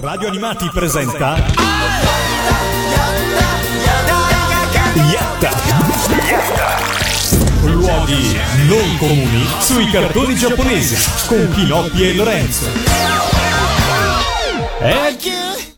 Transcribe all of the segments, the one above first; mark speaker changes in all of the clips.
Speaker 1: Radio Animati presenta Yatta. Luoghi non comuni sui cartoni giapponesi con Pinocchio e Lorenzo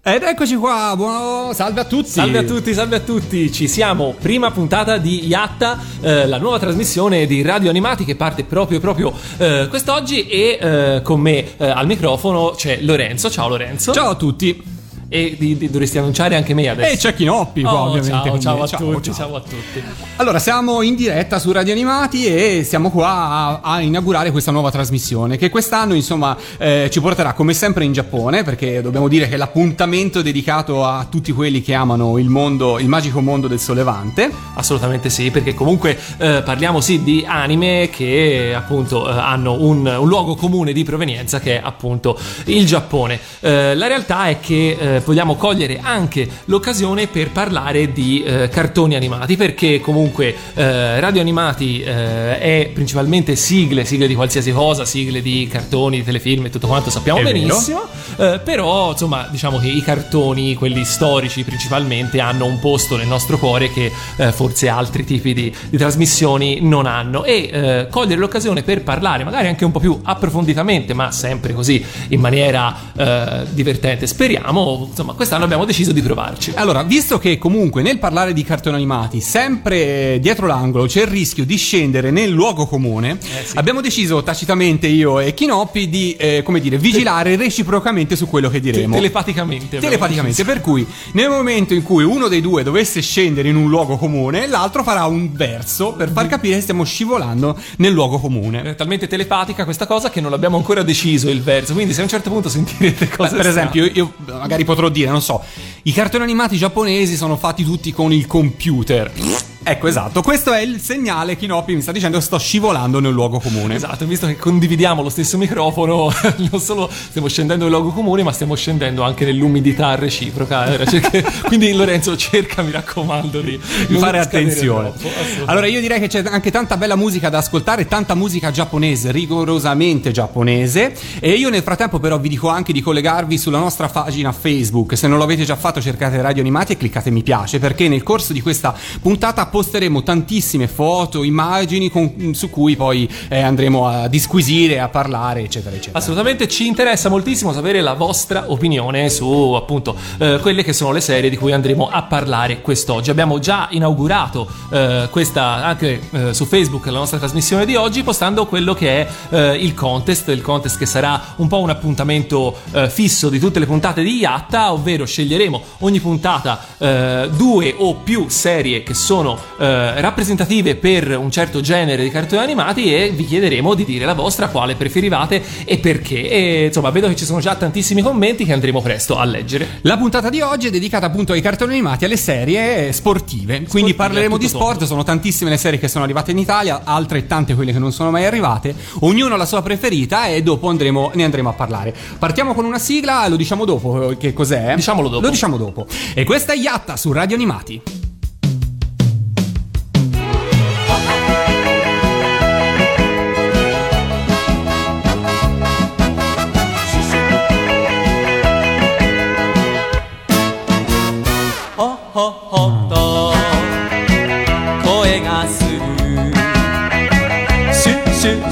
Speaker 2: Ed eccoci qua, buono... salve a tutti.
Speaker 3: Salve a tutti, salve a tutti, ci siamo, prima puntata di Yatta, eh, la nuova trasmissione di Radio Animati che parte proprio proprio eh, quest'oggi e eh, con me eh, al microfono c'è Lorenzo, ciao Lorenzo.
Speaker 2: Ciao a tutti.
Speaker 3: E di- di- dovresti annunciare anche me adesso.
Speaker 2: E c'è Chinoppi qua,
Speaker 3: Oh,
Speaker 2: ovviamente.
Speaker 3: ciao, ciao a tutti,
Speaker 2: ciao.
Speaker 3: ciao a tutti.
Speaker 2: Allora, siamo in diretta su Radio Animati e siamo qua a, a inaugurare questa nuova trasmissione che quest'anno, insomma, eh, ci porterà come sempre in Giappone, perché dobbiamo dire che è l'appuntamento dedicato a tutti quelli che amano il mondo, il magico mondo del sollevante.
Speaker 3: Assolutamente sì, perché comunque eh, parliamo sì di anime che appunto eh, hanno un, un luogo comune di provenienza che è appunto il Giappone. Eh, la realtà è che eh, vogliamo cogliere anche l'occasione per parlare di eh, cartoni animati, perché comunque eh, Radio Animati eh, è principalmente sigle, sigle di qualsiasi cosa, sigle di cartoni, di telefilm e tutto quanto sappiamo
Speaker 2: È
Speaker 3: benissimo. Eh, però insomma diciamo che i cartoni quelli storici principalmente hanno un posto nel nostro cuore che eh, forse altri tipi di, di trasmissioni non hanno e eh, cogliere l'occasione per parlare magari anche un po' più approfonditamente ma sempre così in maniera eh, divertente speriamo insomma quest'anno abbiamo deciso di provarci
Speaker 2: Allora, visto che comunque nel parlare di cartoni animati, sempre eh, dietro l'angolo c'è il rischio di scendere nel luogo comune,
Speaker 3: Eh, sì.
Speaker 2: abbiamo deciso tacitamente io e Chinoppi di, eh, come dire, vigilare reciprocamente su quello che diremo.
Speaker 3: telepaticamente
Speaker 2: Telepaticamente, per cui nel momento in cui uno dei due dovesse scendere in un luogo comune, l'altro farà un verso per far capire che stiamo scivolando nel luogo comune.
Speaker 3: è talmente telepatica questa cosa che non abbiamo ancora deciso il verso quindi se a un certo punto sentirete
Speaker 2: Beh,
Speaker 3: cose
Speaker 2: per
Speaker 3: strane-
Speaker 2: esempio, io, io magari potrò dire, non so, i cartoni animati giapponesi sono fatti tutti con il computer. Ecco, esatto, questo è il segnale che Inopi mi sta dicendo sto scivolando nel luogo comune.
Speaker 3: Esatto, visto che condividiamo lo stesso microfono, non solo stiamo scendendo nel luogo comune, ma stiamo scendendo anche nell'umidità reciproca. eh, cerca- Quindi Lorenzo cerca, mi raccomando, di,
Speaker 2: di fare attenzione.
Speaker 3: troppo.
Speaker 2: Allora, io direi che c'è anche tanta bella musica da ascoltare, tanta musica giapponese, rigorosamente giapponese. E io nel frattempo, però, vi dico anche di collegarvi sulla nostra pagina Facebook. Se non l'avete già fatto, cercate Radio Animati e cliccate mi piace, perché nel corso di questa puntata posteremo tantissime foto, immagini con- su cui poi eh, andremo a disquisire, a parlare, eccetera, eccetera.
Speaker 3: Assolutamente ci interessa moltissimo sapere la vostra opinione su appunto eh, quelle che sono le serie di cui andremo a parlare quest'oggi. Abbiamo già inaugurato eh, questa anche eh, su Facebook la nostra trasmissione di oggi postando quello che è eh, il contest, il contest che sarà un po' un appuntamento eh, fisso di tutte le puntate di Yatta, ovvero sceglieremo ogni puntata due o più serie che sono eh, rappresentative per un certo genere di cartoni animati e vi chiederemo di dire la vostra, quale preferivate e perché. E insomma, vedo che ci sono già tantissimi commenti che andremo presto a leggere.
Speaker 2: La puntata di oggi è dedicata appunto ai cartoni animati, alle serie sportive. Quindi parleremo
Speaker 3: a
Speaker 2: di
Speaker 3: tutto
Speaker 2: sport,
Speaker 3: tondo.
Speaker 2: sono tantissime le serie che sono arrivate in Italia, altre tante quelle che non sono mai arrivate. Ognuno ha la sua preferita e dopo andremo- ne andremo a parlare. Partiamo con una sigla, lo diciamo dopo eh, che cos'è?
Speaker 3: Diciamolo dopo.
Speaker 2: Lo diciamo dopo. E questa è Yatta su Radio Animati.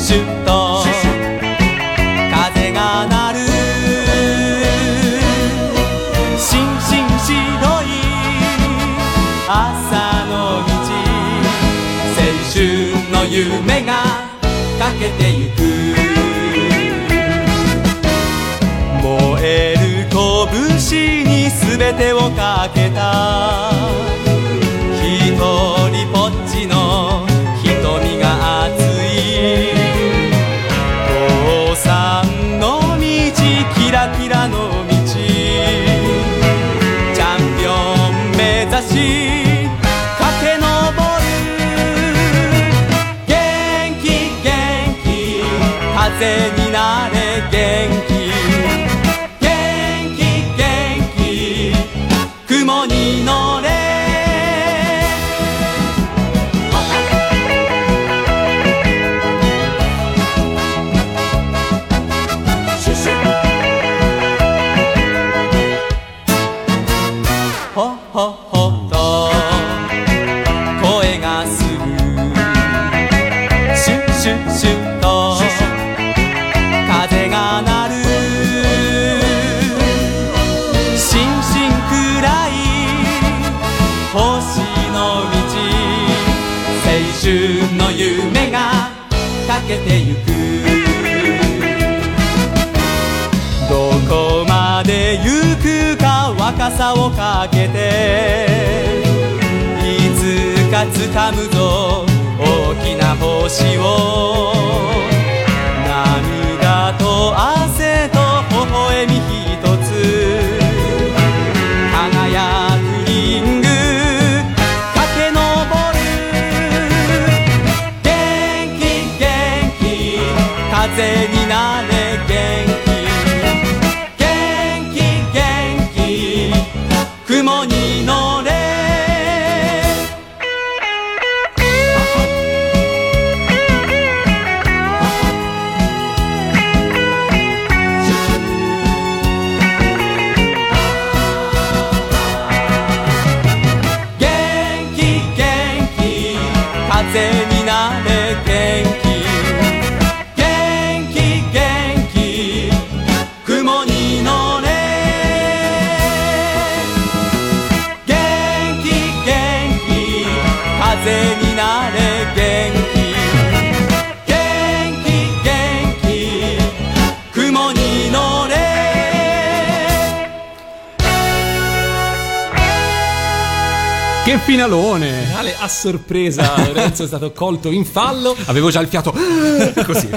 Speaker 4: シュッと。風が鳴る。しんしん白い。朝の道。青春の夢がかけてゆく。燃える拳に全てをかけた。高さをかけていつか掴むぞ大きな星を。涙と汗と微笑み
Speaker 3: Finale a sorpresa, Lorenzo è stato colto in fallo.
Speaker 2: Avevo già il fiato così.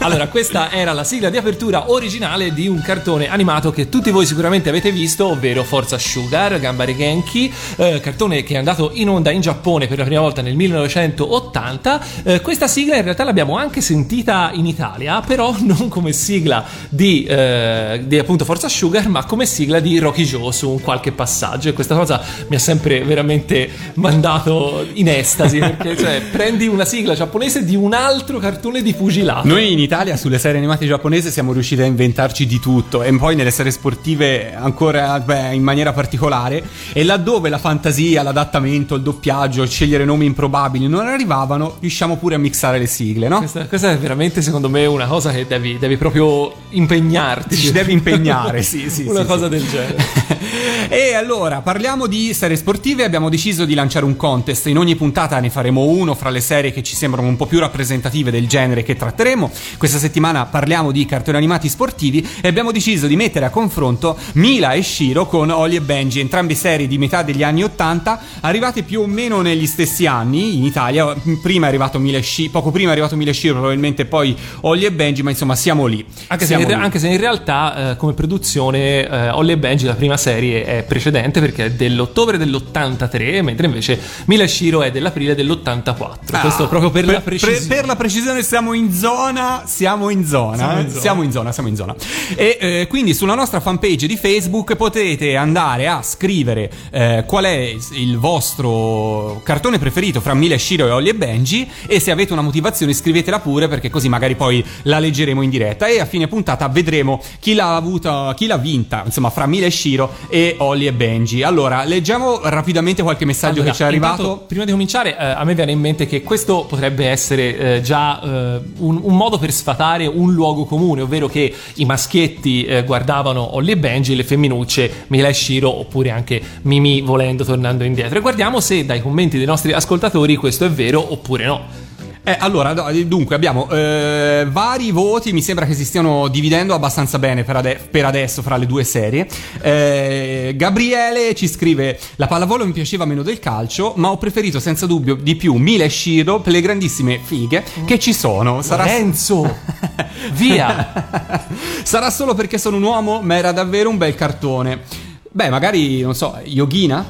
Speaker 3: Allora, questa era la sigla di apertura originale di un cartone animato che tutti voi sicuramente avete visto, ovvero Forza Sugar, Gambare Genki, eh, cartone che è andato in onda in Giappone per la prima volta nel 1980. Eh, questa sigla in realtà l'abbiamo anche sentita in Italia, però non come sigla di, eh, di appunto Forza Sugar, ma come sigla di Rocky Joe su un qualche passaggio. E questa cosa mi ha sempre veramente mandato in estasi, perché cioè, prendi una sigla giapponese di un altro cartone di pugilato.
Speaker 2: Noi in Italia sulle serie animate giapponesi siamo riusciti a inventarci di tutto e poi nelle serie sportive ancora beh, in maniera particolare e laddove la fantasia, l'adattamento, il doppiaggio, scegliere nomi improbabili non arrivavano, riusciamo pure a mixare le sigle, no?
Speaker 3: Questa, questa è veramente secondo me una cosa che devi, devi proprio impegnarti.
Speaker 2: Ci devi impegnare, sì, sì.
Speaker 3: una
Speaker 2: sì,
Speaker 3: cosa
Speaker 2: sì.
Speaker 3: del genere.
Speaker 2: E allora parliamo di serie sportive. Abbiamo deciso di lanciare un contest. In ogni puntata ne faremo uno fra le serie che ci sembrano un po' più rappresentative del genere che tratteremo. Questa settimana parliamo di cartoni animati sportivi e abbiamo deciso di mettere a confronto Mila e Shiro con Holly e Benji, entrambe serie di metà degli anni 80, arrivate più o meno negli stessi anni in Italia. Prima è arrivato Mila e Shiro, poco prima è arrivato Mila e Shiro, probabilmente poi Holly e Benji, ma insomma siamo lì.
Speaker 3: Anche se,
Speaker 2: Siamo
Speaker 3: in,
Speaker 2: lì.
Speaker 3: anche se in realtà eh, come produzione eh, Holly e Benji la prima serie è precedente perché è dell'ottobre dell'83 mentre invece Mila e Shiro è dell'aprile dell'84
Speaker 2: Ah,
Speaker 3: questo proprio per, la
Speaker 2: pre-
Speaker 3: precisione
Speaker 2: per la precisione siamo in zona, siamo in zona,
Speaker 3: Siamo in zona.
Speaker 2: siamo in zona, siamo in zona. E eh, quindi sulla nostra fanpage di Facebook potete andare a scrivere eh, qual è il vostro cartone preferito fra Mila e Shiro e Holly e Benji e se avete una motivazione scrivetela pure perché così magari poi la leggeremo in diretta e a fine puntata vedremo chi l'ha avuta, chi l'ha vinta, insomma fra Mila e Shiro e Holly e Benji. Allora, leggiamo rapidamente qualche messaggio
Speaker 3: Allora,
Speaker 2: che ci è arrivato.
Speaker 3: Prima di cominciare, eh, a me viene in mente che questo potrebbe essere eh, già eh, un, un modo per sfatare un luogo comune, ovvero che i maschietti eh, guardavano Holly e Benji, le femminucce Mila e Shiro, oppure anche Mimi volendo tornando indietro. E guardiamo se dai commenti dei nostri ascoltatori questo è vero oppure no.
Speaker 2: Eh, allora, no, dunque, abbiamo eh, vari voti, mi sembra che si stiano dividendo abbastanza bene per, ade- per adesso fra le due serie. Eh, Gabriele ci scrive, la pallavolo mi piaceva meno del calcio, ma ho preferito senza dubbio di più Mila e Shiro per le grandissime fighe che ci sono. Sarà,
Speaker 3: Lorenzo, via!
Speaker 2: sarà solo perché sono un uomo, ma era davvero un bel cartone. Beh, magari, non so, Yogina?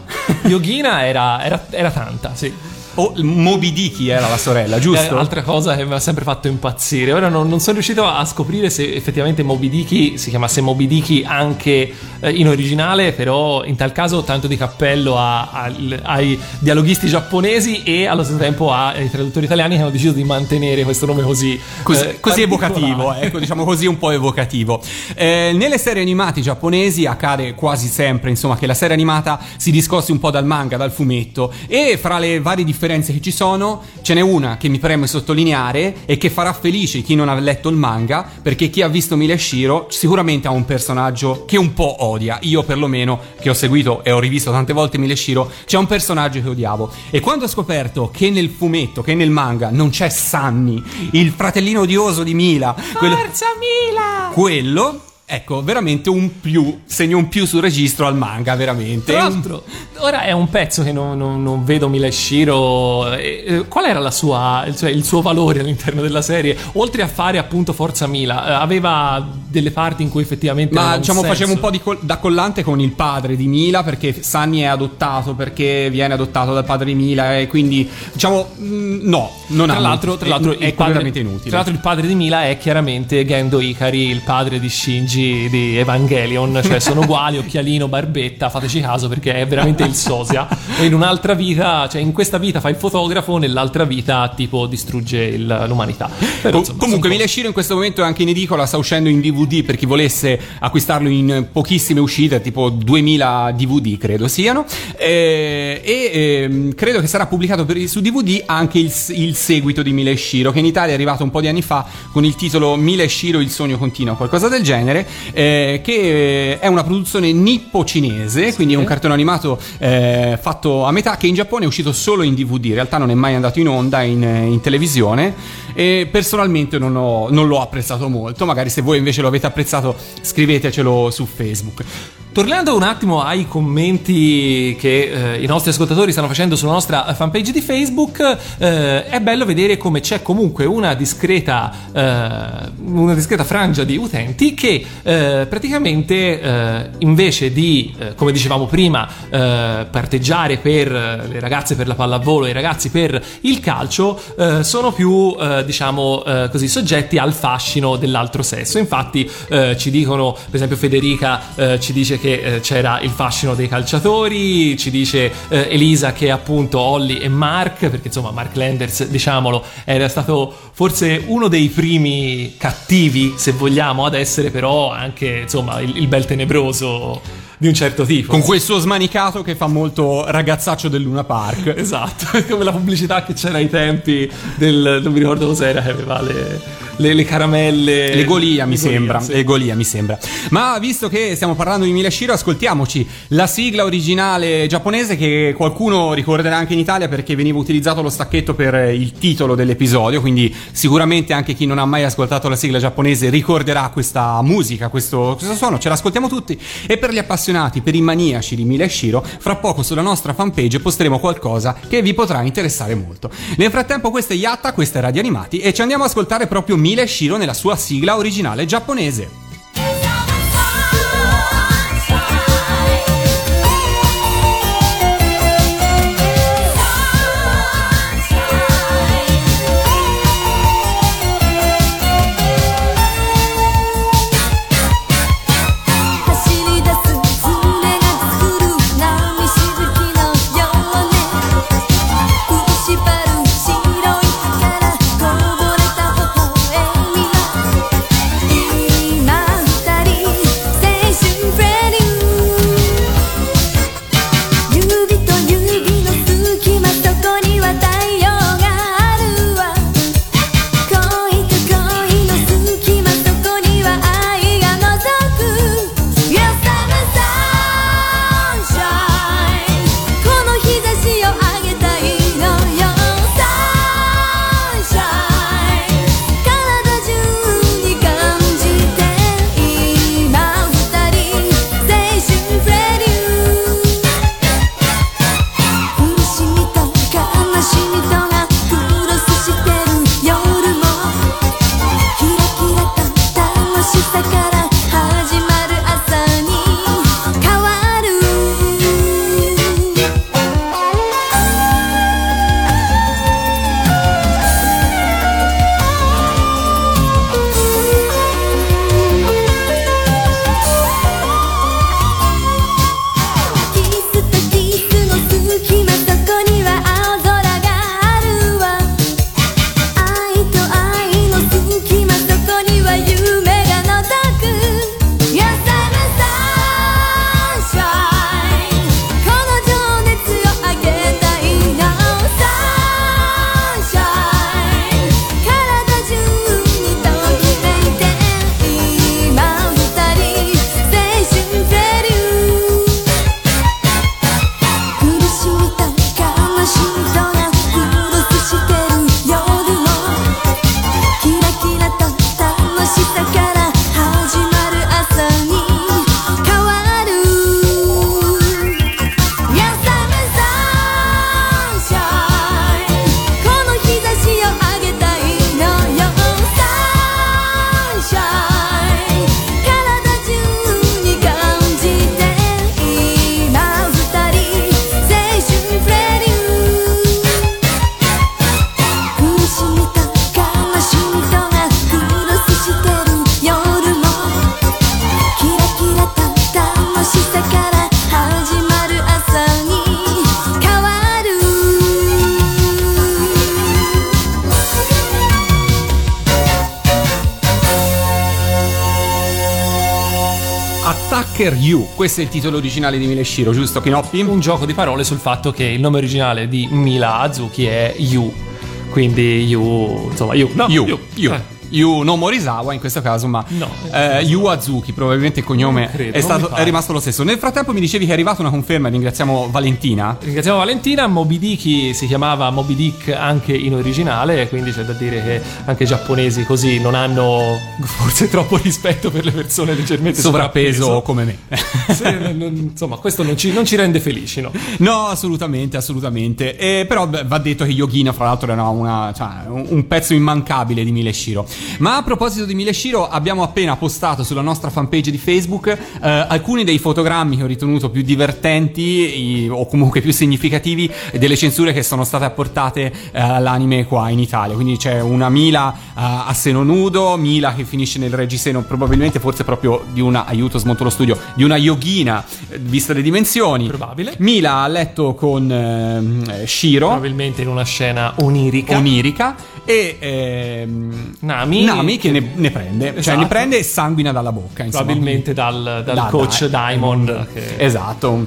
Speaker 3: Yogina era, era- era tanta, sì.
Speaker 2: O Moby Dicky era la sorella, giusto?
Speaker 3: Eh, altra cosa che mi ha sempre fatto impazzire. Ora non, non sono riuscito a scoprire se effettivamente Moby Dicky si chiamasse Moby Dicky anche eh, in originale, però in tal caso tanto di cappello a- al- ai dialoghisti giapponesi e allo stesso tempo ai traduttori italiani che hanno deciso di mantenere questo nome così,
Speaker 2: Così,
Speaker 3: eh,
Speaker 2: così evocativo, ecco, diciamo così un po' evocativo. Eh, nelle serie animate giapponesi accade quasi sempre, insomma, che la serie animata si discosti un po' dal manga, dal fumetto, e fra le varie differenze differenze che ci sono, ce n'è una che mi preme sottolineare e che farà felice chi non ha letto il manga, perché chi ha visto Mileshiro sicuramente ha un personaggio che un po' odia. Io perlomeno, che ho seguito e ho rivisto tante volte Mileshiro, c'è un personaggio che odiavo. E quando ho scoperto che nel fumetto, che nel manga, non c'è Sunny, il fratellino odioso di Mila, quello,
Speaker 3: Forza Mila!
Speaker 2: quello Ecco, veramente un più, segno un più sul registro al manga, veramente.
Speaker 3: Tra l'altro, ora è un pezzo che non, non- non vedo Mileshiro. Eh, eh, qual era la sua, cioè il suo valore all'interno della serie? Oltre a fare appunto Forza Mila, eh, aveva delle parti in cui effettivamente.
Speaker 2: Ma diciamo faceva un po' di col- da collante con il padre di Mila perché Sunny è adottato perché viene adottato dal padre di Mila e quindi diciamo mm, no, non
Speaker 3: Tra
Speaker 2: ha
Speaker 3: l'altro, tra l'altro
Speaker 2: è,
Speaker 3: il padre,
Speaker 2: completamente inutile.
Speaker 3: Tra l'altro, il padre di Mila è chiaramente Gendo Ikari, il padre di Shinji di Evangelion. Cioè, sono uguali, occhialino, barbetta. Fateci caso perché è veramente il sosia. E in un'altra vita, cioè, in questa vita fa il fotografo, nell'altra vita, tipo, distrugge il- l'umanità. Però, insomma,
Speaker 2: comunque
Speaker 3: sono
Speaker 2: Mileshiro in questo momento è anche in edicola, sta uscendo in DVD per chi volesse acquistarlo in pochissime uscite, tipo 2000 DVD credo siano, Eh, e ehm, credo che sarà pubblicato per- su DVD anche il, il seguito di Mileshiro, che in Italia è arrivato un po' di anni fa con il titolo Mileshiro il sogno continua, qualcosa del genere, eh, che è una produzione nippo-cinese, quindi è un cartone animato eh, fatto a metà che in Giappone è uscito solo in DVD, in realtà non è mai andato in onda in, in televisione e personalmente non, ho- non l'ho apprezzato molto, magari se voi invece lo avete apprezzato scrivetecelo su Facebook.
Speaker 3: Tornando un attimo ai commenti che eh, i nostri ascoltatori stanno facendo sulla nostra fanpage di Facebook, eh, è bello vedere come c'è comunque una discreta, eh, una discreta frangia di utenti che eh, praticamente eh, invece di, eh, come dicevamo prima, parteggiare per le ragazze per la pallavolo e i ragazzi per il calcio, sono più, diciamo così, soggetti al fascino dell'altro sesso. Infatti ci dicono, per esempio Federica ci dice che eh, c'era il fascino dei calciatori, ci dice eh, Elisa che appunto Holly e Mark, perché insomma Mark Landers, diciamolo, era stato forse uno dei primi cattivi, se vogliamo, ad essere però anche insomma il, il bel tenebroso di un certo tipo.
Speaker 2: Con quel suo smanicato che fa molto ragazzaccio del Luna Park.
Speaker 3: Esatto, come la pubblicità che c'era ai tempi del non mi ricordo cos'era che aveva le, le- le caramelle
Speaker 2: Le Golia mi
Speaker 3: Le Golia,
Speaker 2: sembra,
Speaker 3: sì.
Speaker 2: le Golia mi sembra. Ma visto che stiamo parlando di Mileshiro, ascoltiamoci la sigla originale giapponese che qualcuno ricorderà anche in Italia perché veniva utilizzato lo stacchetto per il titolo dell'episodio, quindi sicuramente anche chi non ha mai ascoltato la sigla giapponese ricorderà questa musica, questo, questo suono, ce l'ascoltiamo tutti. E per gli appassionati, per i maniaci di Mileshiro, fra poco sulla nostra fanpage posteremo qualcosa che vi potrà interessare molto. Nel frattempo questo è Yatta, questa è Radio Animati e ci andiamo ad ascoltare proprio Mileshiro nella sua sigla originale giapponese.「questo è il titolo originale di Mileshiro, giusto Kinoppi?
Speaker 3: Un gioco di parole sul fatto che il nome originale di Mila Azuki è Yu. Quindi Yu, insomma, Yu. No,
Speaker 2: Yu,
Speaker 3: Yu.
Speaker 2: Yu.
Speaker 3: Eh.
Speaker 2: Yu no Morisawa in questo caso, ma
Speaker 3: No.
Speaker 2: eh, Yu Azuki, probabilmente il cognome
Speaker 3: Non credo,
Speaker 2: è,
Speaker 3: non
Speaker 2: stato- è rimasto lo stesso. Nel frattempo mi dicevi che è arrivata una conferma, ringraziamo Valentina.
Speaker 3: Ringraziamo Valentina, Moby Dick si chiamava Moby Dick anche in originale, quindi c'è da dire che anche i giapponesi così non hanno forse troppo rispetto per le persone leggermente
Speaker 2: Sovrappeso come me.
Speaker 3: Sì, non- non- insomma, questo non ci, non ci rende felici, no?
Speaker 2: No, assolutamente, assolutamente. Eh, però beh, va detto che Yogina, fra l'altro, era una- cioè, un, un pezzo immancabile di Mileshiro. Ma a proposito di Mileshiro, abbiamo appena postato sulla nostra fanpage di Facebook eh, alcuni dei fotogrammi che ho ritenuto più divertenti i- o comunque più significativi delle censure che sono state apportate eh, all'anime qua in Italia. Quindi c'è una Mila eh, a seno nudo, Mila che finisce nel reggiseno, probabilmente forse proprio di una, aiuto smonto lo studio, di una yogina, eh, vista le dimensioni.
Speaker 3: Probabile.
Speaker 2: Mila a letto con ehm, eh, Shiro,
Speaker 3: Probabilmente in una scena onirica.
Speaker 2: onirica, e ehm,
Speaker 3: Nami.
Speaker 2: Nami che ne, ne prende, cioè
Speaker 3: Esatto.
Speaker 2: ne prende e sanguina dalla bocca. Insomma.
Speaker 3: Probabilmente dal, dal
Speaker 2: Da-
Speaker 3: coach
Speaker 2: da-
Speaker 3: Diamond. Che
Speaker 2: Esatto. Un-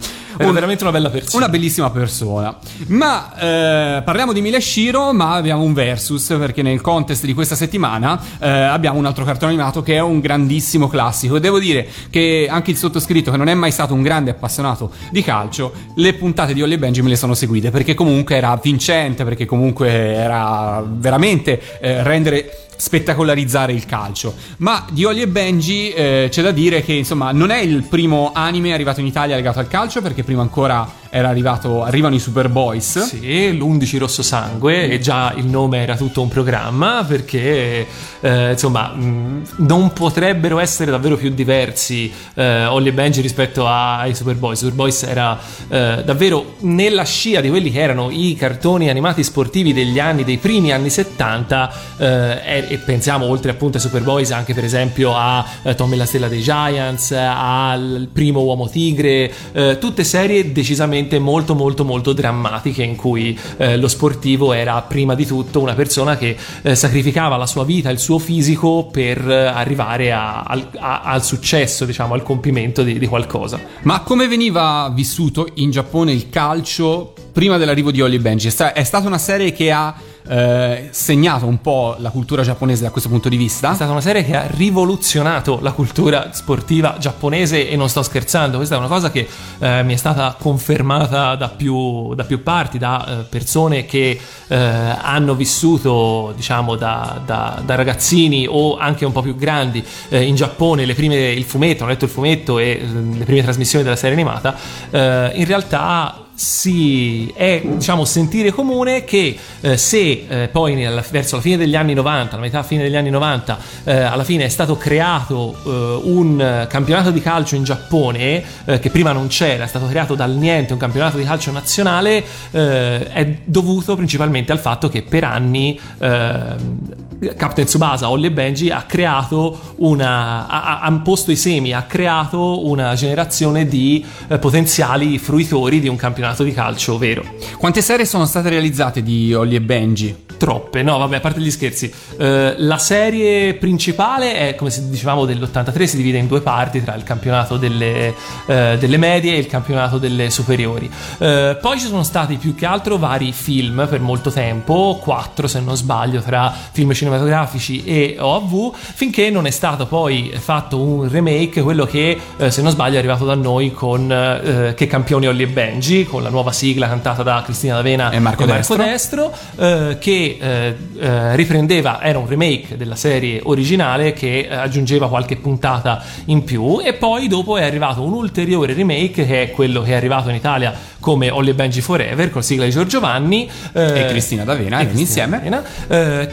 Speaker 3: veramente una bella persona.
Speaker 2: una bellissima persona. Ma eh, parliamo di Mileshiro, ma abbiamo un versus perché nel contest di questa settimana eh, abbiamo un altro cartone animato che è un grandissimo classico. Devo dire che anche il sottoscritto, che non è mai stato un grande appassionato di calcio, le puntate di Holly e Benji me le sono seguite perché comunque era vincente, perché comunque era veramente eh, rendere spettacolarizzare il calcio. Ma di Holly e Benji eh, c'è da dire che insomma non è il primo anime arrivato in Italia legato al calcio perché prima ancora era arrivato, arrivano i Superboys.
Speaker 3: Sì, l'11 Rosso Sangue e già il nome era tutto un programma perché eh, insomma mh, non potrebbero essere davvero più diversi eh, Holly e Benji rispetto a- ai Superboys. Superboys era eh, davvero nella scia di quelli che erano i cartoni animati sportivi degli anni, dei primi anni 70 eh, e, e pensiamo oltre appunto ai Superboys anche per esempio a eh, Tom e la Stella dei Giants, al primo Uomo Tigre, eh, tutte serie decisamente molto molto molto drammatiche in cui eh, lo sportivo era prima di tutto una persona che eh, sacrificava la sua vita, il suo fisico per eh, arrivare a- al, a- al successo, diciamo, al compimento di, di qualcosa.
Speaker 2: Ma come veniva vissuto in Giappone il calcio prima dell'arrivo di Holly Benji? È stata una serie che ha eh, segnato un po' la cultura giapponese da questo punto di vista?
Speaker 3: È stata una serie che ha rivoluzionato la cultura sportiva giapponese e non sto scherzando, questa è una cosa che eh, mi è stata confermata da più, da più parti, da eh, persone che eh, hanno vissuto diciamo da, da- da ragazzini o anche un po' più grandi eh, in Giappone le prime, il fumetto, hanno letto il fumetto e le prime trasmissioni della serie animata, in realtà si è diciamo sentire comune che eh, se eh, poi nella- verso la fine degli anni 90 la metà fine degli anni 90 eh, alla fine è stato creato eh, un campionato di calcio in Giappone eh, che prima non c'era è stato creato dal niente un campionato di calcio nazionale eh, è dovuto principalmente al fatto che per anni ehm, Captain Tsubasa Holly e Benji ha creato una ha, ha- posto i semi ha creato una generazione di eh, potenziali fruitori di un campionato di calcio vero.
Speaker 2: Quante serie sono state realizzate di Holly e Benji?
Speaker 3: troppe. No vabbè a parte gli scherzi. Eh, la serie principale è come dicevamo dell'83 si divide in due parti tra il campionato delle, eh, delle medie e il campionato delle superiori. Eh, poi ci sono stati più che altro vari film per molto tempo quattro se non sbaglio tra film cinematografici e OAV finché non è stato poi fatto un remake quello che eh, se non sbaglio è arrivato da noi con eh, Che campioni Holly e Benji con la nuova sigla cantata da Cristina D'Avena
Speaker 2: E Marco Destro.
Speaker 3: Destro, eh, che eh, eh, riprendeva, era un remake della serie originale che aggiungeva qualche puntata in più e poi dopo è arrivato un ulteriore remake che è quello che è arrivato in Italia come Holly e Benji Forever con sigla di Giorgio Vanni eh,
Speaker 2: E Cristina D'Avena,
Speaker 3: e Cristina
Speaker 2: insieme.
Speaker 3: D'Avena, eh,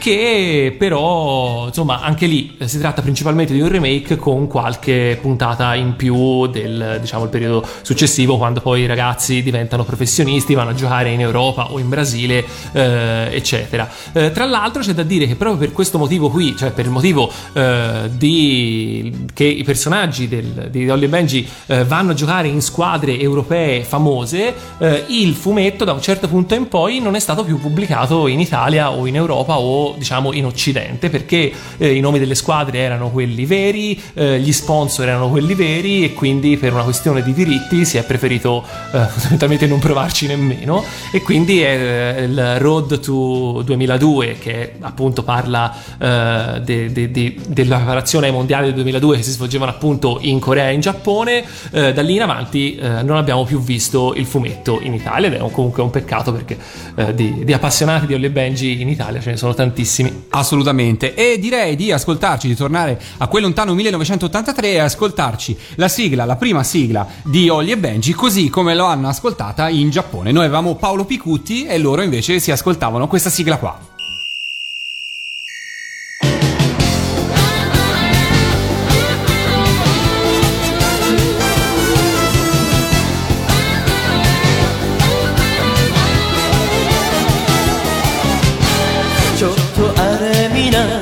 Speaker 3: però insomma anche lì eh, si tratta principalmente di un remake con qualche puntata in più del diciamo periodo successivo quando poi i ragazzi diventano professionisti vanno a giocare in Europa o in Brasile eh, eccetera. Eh, tra l'altro c'è da dire che proprio per questo motivo qui cioè per il motivo eh, di che i personaggi del, di Holly e Benji eh, vanno a giocare in squadre europee famose eh, il fumetto da un certo punto in poi non è stato più pubblicato in Italia o in Europa o diciamo in Occidente perché eh, i nomi delle squadre erano quelli veri, eh, gli sponsor erano quelli veri e quindi per una questione di diritti si è preferito eh, fondamentalmente non provarci nemmeno e quindi è eh, il Road to 2002 che appunto parla eh, de- de- de- della preparazione ai mondiali del 2002 che si svolgevano appunto in Corea e in Giappone eh, da lì in avanti non abbiamo più visto il fumetto in Italia ed è un- comunque un peccato perché di, di appassionati di Holly e Benji in Italia ce ne sono tantissimi
Speaker 5: Assolutamente. E direi di ascoltarci, di tornare a quel lontano 1983 e ascoltarci la sigla, la prima sigla di Ollie e Benji, così come lo hanno ascoltata in Giappone. Noi avevamo Paolo Picutti e loro invece si ascoltavano questa sigla qua. haré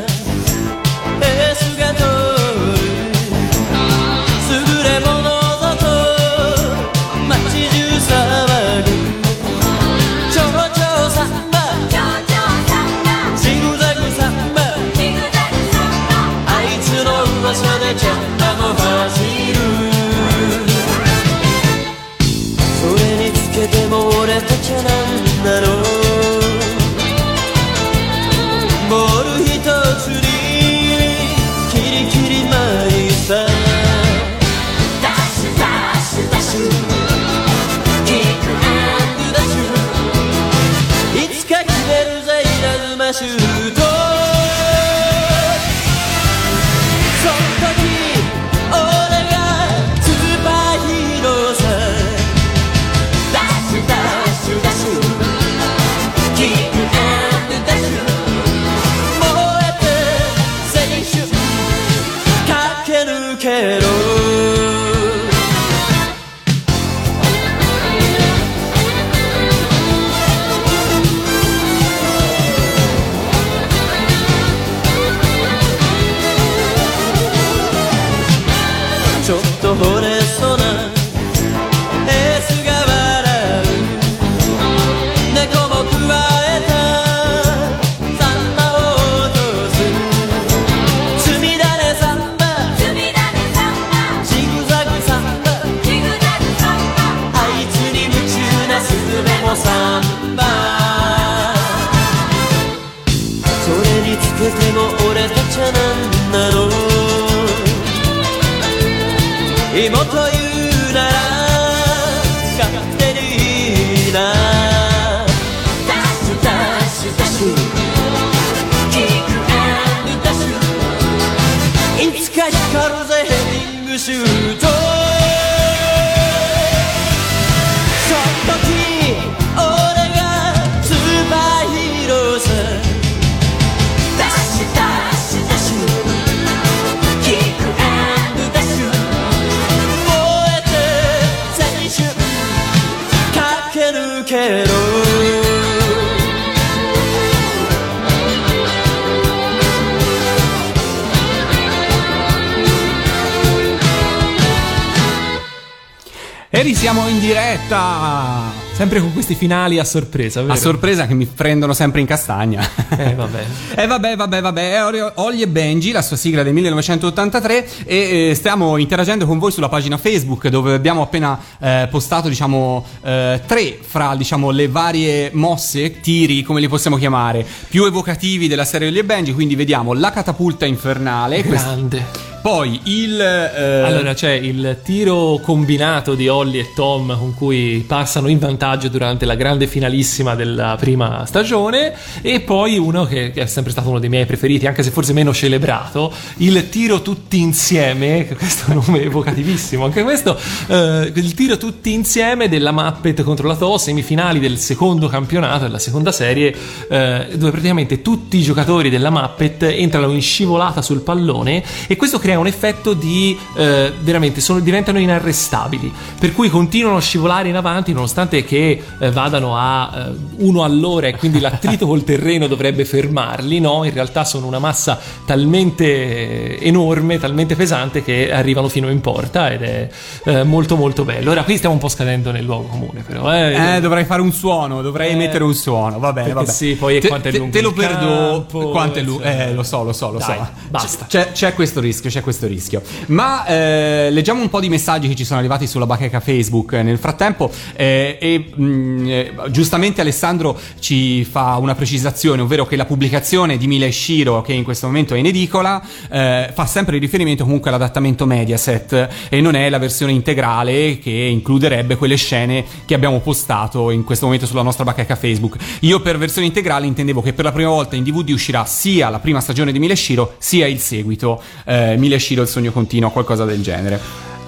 Speaker 5: diretta!
Speaker 3: sempre con questi finali a sorpresa vero?
Speaker 5: A sorpresa che mi prendono sempre in castagna.
Speaker 3: eh vabbè
Speaker 5: E vabbè, vabbè, vabbè, Ori- Ollie e Benji, la sua sigla del 1983 e eh, stiamo interagendo con voi sulla pagina Facebook dove abbiamo appena eh, postato, diciamo, eh, tre fra, diciamo, le varie mosse, tiri, come li possiamo chiamare, più evocativi della serie Ollie e Benji, quindi vediamo la catapulta infernale, quest-
Speaker 3: grande
Speaker 5: poi il... eh,
Speaker 3: Allora c'è il tiro combinato di Holly e Tom con cui passano in vantaggio durante la grande finalissima della prima stagione. E poi uno che, è sempre stato uno dei miei preferiti, anche se forse meno celebrato, il tiro tutti insieme, questo è nome evocativissimo, anche questo, eh, il tiro tutti insieme della Muppet contro la Toho, semifinali del secondo campionato, della seconda serie, eh, dove praticamente tutti i giocatori della Muppet entrano in scivolata sul pallone e questo crea crea un effetto di eh, veramente sono- diventano inarrestabili, per cui continuano a scivolare in avanti nonostante che eh, vadano a eh, uno all'ora e quindi l'attrito col terreno dovrebbe fermarli, no? In realtà sono una massa talmente enorme, talmente pesante che arrivano fino in porta ed è eh, molto molto bello. Ora qui stiamo un po' scadendo nel luogo comune, però eh,
Speaker 2: Eh, dovrei fare un suono, dovrei
Speaker 3: Eh,
Speaker 2: emettere un suono. Va bene,
Speaker 3: perché
Speaker 2: vabbè.
Speaker 3: sì, poi
Speaker 2: te,
Speaker 3: quanto è
Speaker 2: te-
Speaker 3: lungo
Speaker 2: te lo
Speaker 3: il
Speaker 2: perdono. Quanto è lungo? Eh, lo so, lo so, lo
Speaker 3: Dai,
Speaker 2: so.
Speaker 3: basta.
Speaker 2: C'è, c'è questo rischio, c'è questo rischio. Ma eh, leggiamo un po' di messaggi che ci sono arrivati sulla bacheca Facebook nel frattempo. eh, e mh, eh, giustamente Alessandro ci fa una precisazione, ovvero che la pubblicazione di Mila e Shiro, che in questo momento è in edicola, eh, fa sempre riferimento comunque all'adattamento Mediaset e non è la versione integrale che includerebbe quelle scene che abbiamo postato in questo momento sulla nostra bacheca Facebook. Io per versione integrale intendevo che per la prima volta in DVD uscirà sia la prima stagione di Mila e Shiro sia il seguito, eh, Mila e Shiro il sogno continuo, qualcosa del genere.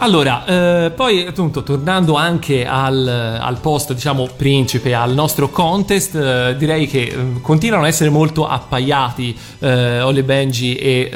Speaker 3: Allora, eh, poi appunto tornando anche al, al posto, diciamo, principe, al nostro contest, eh, direi che eh, continuano a essere molto appaiati eh, Ole Benji e,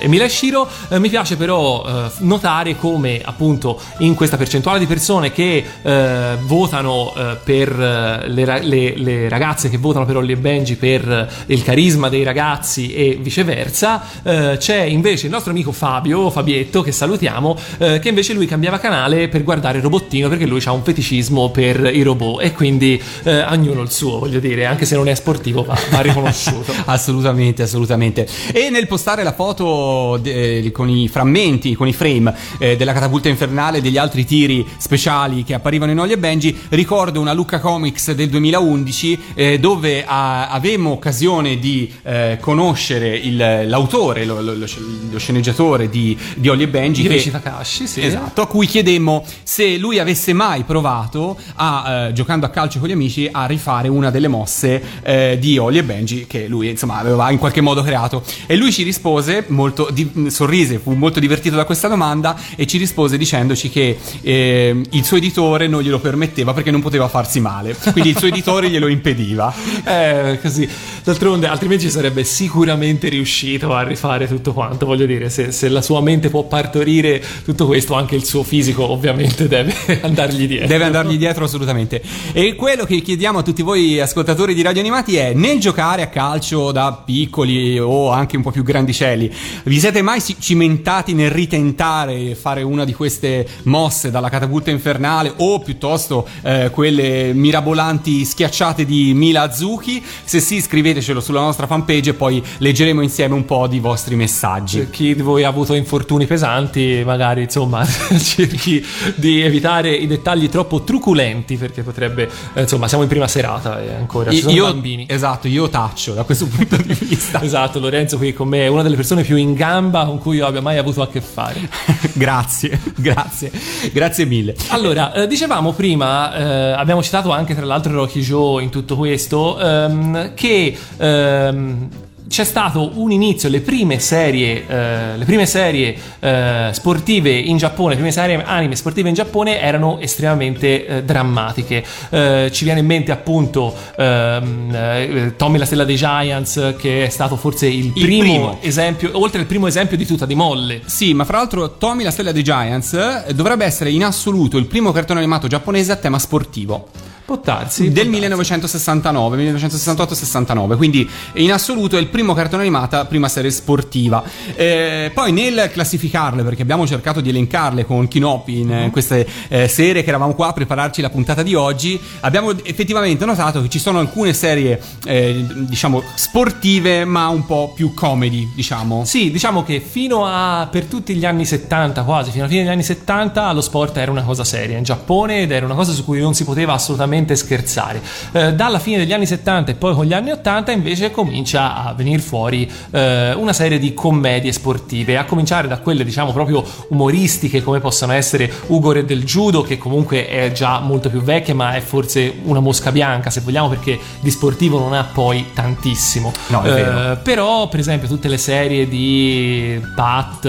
Speaker 3: eh, Shiro. Eh, mi piace però eh, notare come appunto in questa percentuale di persone che eh, votano per le, le- le ragazze che votano per Ole Benji per il carisma dei ragazzi e viceversa, c'è invece il nostro amico Fabio, Fabietto, che salutiamo, eh, che invece lui cambiava canale per guardare il robottino perché lui ha un feticismo per i robot e quindi eh, ognuno il suo, voglio dire, anche se non è sportivo va, va riconosciuto.
Speaker 2: assolutamente, assolutamente. E nel postare la foto de- con i frammenti, con i frame eh, della catapulta infernale e degli altri tiri speciali che apparivano in Oli e Benji, ricordo una Luca Comics del 2011 eh, dove ah, avemmo occasione di eh, conoscere il- l'autore, lo, lo- lo lo sceneggiatore di, di Oli e Benji. che-
Speaker 3: Hiroshi Takashi, sì.
Speaker 2: Esatto, a cui chiedemmo se lui avesse mai provato a, eh, giocando a calcio con gli amici, a rifare una delle mosse eh, di Oli e Benji che lui insomma aveva in qualche modo creato. E lui ci rispose, molto di- sorrise, fu molto divertito da questa domanda e ci rispose dicendoci che eh, il suo editore non glielo permetteva perché non poteva farsi male, quindi il suo editore glielo impediva.
Speaker 3: Eh, così. D'altronde, altrimenti ci sarebbe sicuramente riuscito a rifare tutto quanto. Voglio dire, se, se la sua mente può partorire tutto questo, anche il suo fisico ovviamente deve andargli dietro.
Speaker 2: Deve andargli dietro assolutamente. E quello che chiediamo a tutti voi ascoltatori di Radio Animati è nel giocare a calcio da piccoli o anche un po' più grandicelli, vi siete mai ci- cimentati nel ritentare fare una di queste mosse dalla catapulta infernale o piuttosto eh, quelle mirabolanti schiacciate di Mila Azuki? Se sì, scrivetecelo sulla nostra fanpage e poi leggeremo insieme un po' di vostri messaggi.
Speaker 3: Chi di voi ha avuto infortuni pesanti, magari insomma cerchi di evitare i dettagli troppo truculenti perché potrebbe, eh, insomma, siamo in prima serata e ancora ci sono
Speaker 2: io,
Speaker 3: bambini.
Speaker 2: Esatto, io taccio da questo punto di vista.
Speaker 3: Esatto, Lorenzo qui con me è una delle persone più in gamba con cui io abbia mai avuto a che fare.
Speaker 2: grazie, grazie, grazie mille.
Speaker 3: Allora, eh, dicevamo prima, eh, abbiamo citato anche tra l'altro Rocky Joe in tutto questo, ehm, che ehm, c'è stato un inizio, le prime serie, eh, le prime serie eh, sportive in Giappone, le prime serie anime sportive in Giappone erano estremamente eh, drammatiche. Eh, ci viene in mente appunto ehm, eh, Tommy la stella dei Giants, che è stato forse il,
Speaker 2: Il
Speaker 3: primo,
Speaker 2: primo.
Speaker 3: esempio, oltre al primo esempio di tutta di molle.
Speaker 2: Sì, ma fra l'altro Tommy la stella dei Giants eh, dovrebbe essere in assoluto il primo cartone animato giapponese a tema sportivo
Speaker 3: Può darsi.
Speaker 2: del
Speaker 3: può darsi.
Speaker 2: 1969, 1968-69, quindi in assoluto è il primo cartone animata, prima serie sportiva. Eh, poi nel classificarle, perché abbiamo cercato di elencarle con Kinopi in eh, queste eh, serie che eravamo qua a prepararci la puntata di oggi, abbiamo effettivamente notato che ci sono alcune serie, eh, diciamo, sportive, ma un po' più comedy, diciamo.
Speaker 3: Sì, diciamo che fino a per tutti gli anni 70, quasi fino alla fine degli anni 70, lo sport era una cosa seria in Giappone ed era una cosa su cui non si poteva assolutamente scherzare. Eh, dalla fine degli anni 70 e poi con gli anni 80 invece comincia a venire fuori eh, una serie di commedie sportive, a cominciare da quelle diciamo proprio umoristiche come possono essere Ugore del Judo, che comunque è già molto più vecchia, ma è forse una mosca bianca se vogliamo, perché di sportivo non ha poi tantissimo.
Speaker 2: No,
Speaker 3: Eh, però, per esempio, tutte le serie di Pat,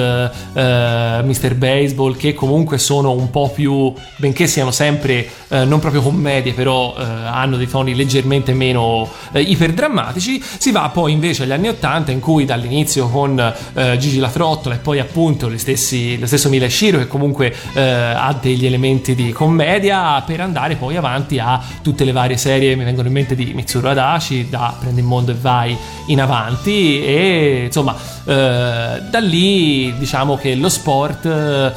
Speaker 3: eh, Mr. Baseball, che comunque sono un po' più, benché siano sempre eh, non proprio commedie, però eh, hanno dei toni leggermente meno eh, iperdrammatici. Si va poi invece agli anni 80 in cui dall'inizio con eh, Gigi La Frottola e poi appunto stessi, lo stesso Mila Shiro che comunque eh, ha degli elementi di commedia per andare poi avanti a tutte le varie serie, mi vengono in mente di Mitsuru Adachi, da Prendi il mondo e vai in avanti e insomma eh, da lì diciamo che lo sport eh,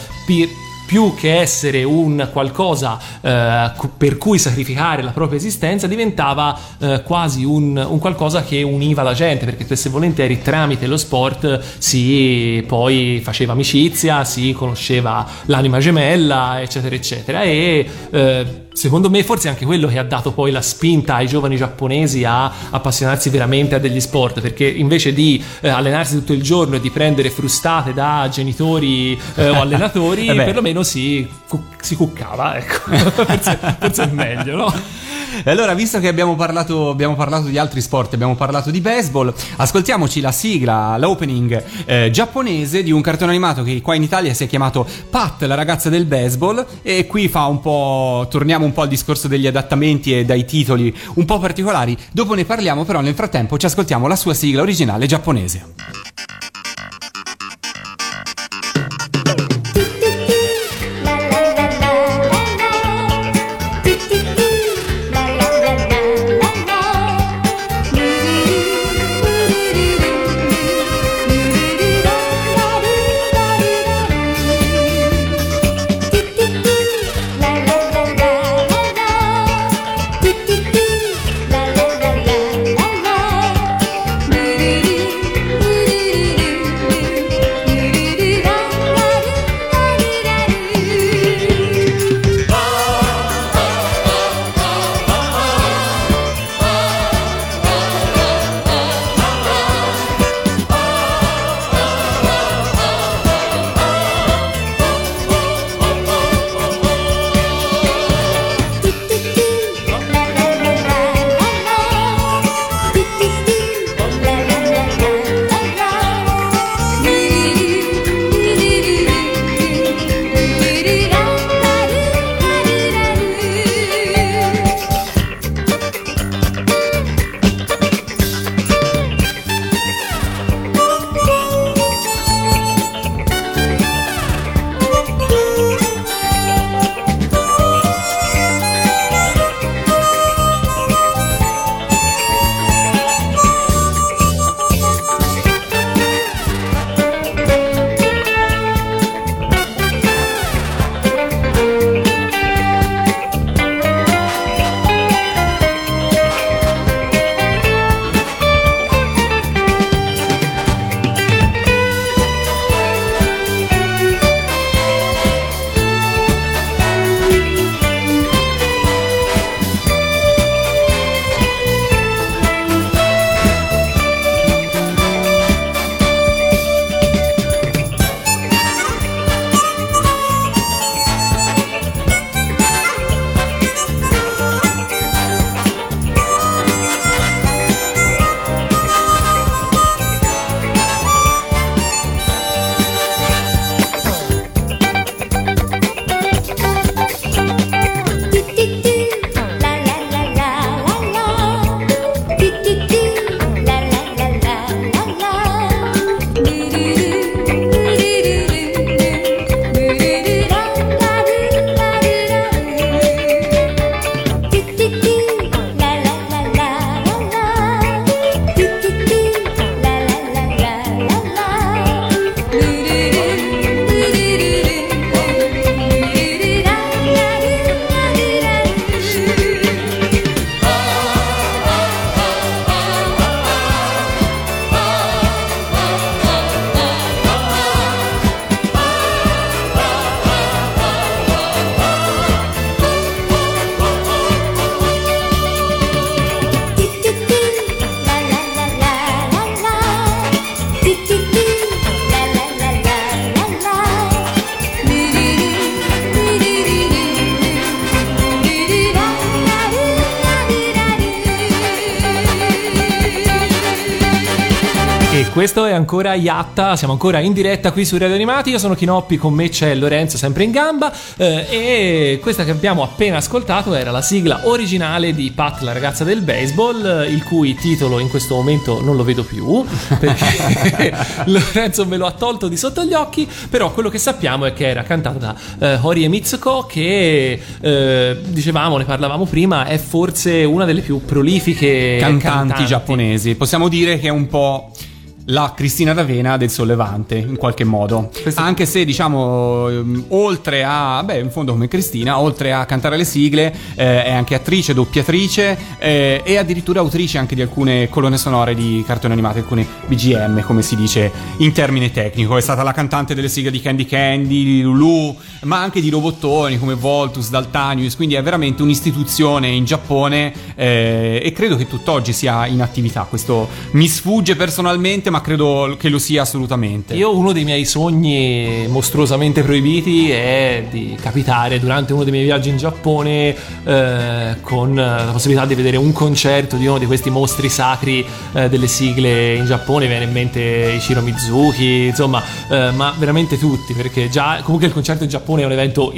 Speaker 3: più che essere un qualcosa eh, per cui sacrificare la propria esistenza, diventava eh, quasi un, un qualcosa che univa la gente, perché spesso e volentieri tramite lo sport si poi faceva amicizia, si conosceva l'anima gemella, eccetera, eccetera. E eh, secondo me forse è anche quello che ha dato poi la spinta ai giovani giapponesi a appassionarsi veramente a degli sport, perché invece di eh, allenarsi tutto il giorno e di prendere frustate da genitori eh, o allenatori,
Speaker 2: Eh
Speaker 3: perlomeno si, si cuccava, ecco. forse, forse è meglio, no?
Speaker 2: E allora, visto che abbiamo parlato, abbiamo parlato di altri sport, abbiamo parlato di baseball, ascoltiamoci la sigla, l'opening eh, giapponese di un cartone animato che qua in Italia si è chiamato Pat, la ragazza del baseball. E qui fa un po'. torniamo un po' al discorso degli adattamenti e dai titoli un po' particolari. Dopo ne parliamo, però nel frattempo ci ascoltiamo la sua sigla originale giapponese.
Speaker 3: Ancora Yatta, siamo ancora in diretta qui su Radio Animati. Io sono Chinoppi, con me c'è Lorenzo sempre in gamba. eh, e questa che abbiamo appena ascoltato era la sigla originale di Pat, la ragazza del baseball, eh, il cui titolo in questo momento non lo vedo più perché Lorenzo me lo ha tolto di sotto gli occhi. Però quello che sappiamo è che era cantato da eh, Horie Mitsuko, che eh, dicevamo, ne parlavamo prima, è forse una delle più prolifiche
Speaker 2: cantanti, giapponesi. Possiamo dire che è un po' la Cristina D'Avena del sollevante, in qualche modo. Anche se, diciamo, ehm, oltre a, beh, in fondo come Cristina, oltre a cantare le sigle, eh, è anche attrice, doppiatrice eh, e addirittura autrice anche di alcune colonne sonore di cartoni animati, alcune BGM, come si dice in termine tecnico. È stata la cantante delle sigle di Candy Candy, di Lulu, ma anche di robottoni come Voltus, Daltanius, quindi è veramente un'istituzione in Giappone eh, e credo che tutt'oggi sia in attività. Questo mi sfugge personalmente, ma credo che lo sia assolutamente.
Speaker 3: Io uno dei miei sogni mostruosamente proibiti è di capitare durante uno dei miei viaggi in Giappone eh, con la possibilità di vedere un concerto di uno di questi mostri sacri eh, delle sigle in Giappone, viene in mente Ichiro Mizuki, insomma, eh, ma veramente tutti, perché già comunque il concerto in Giappone è un evento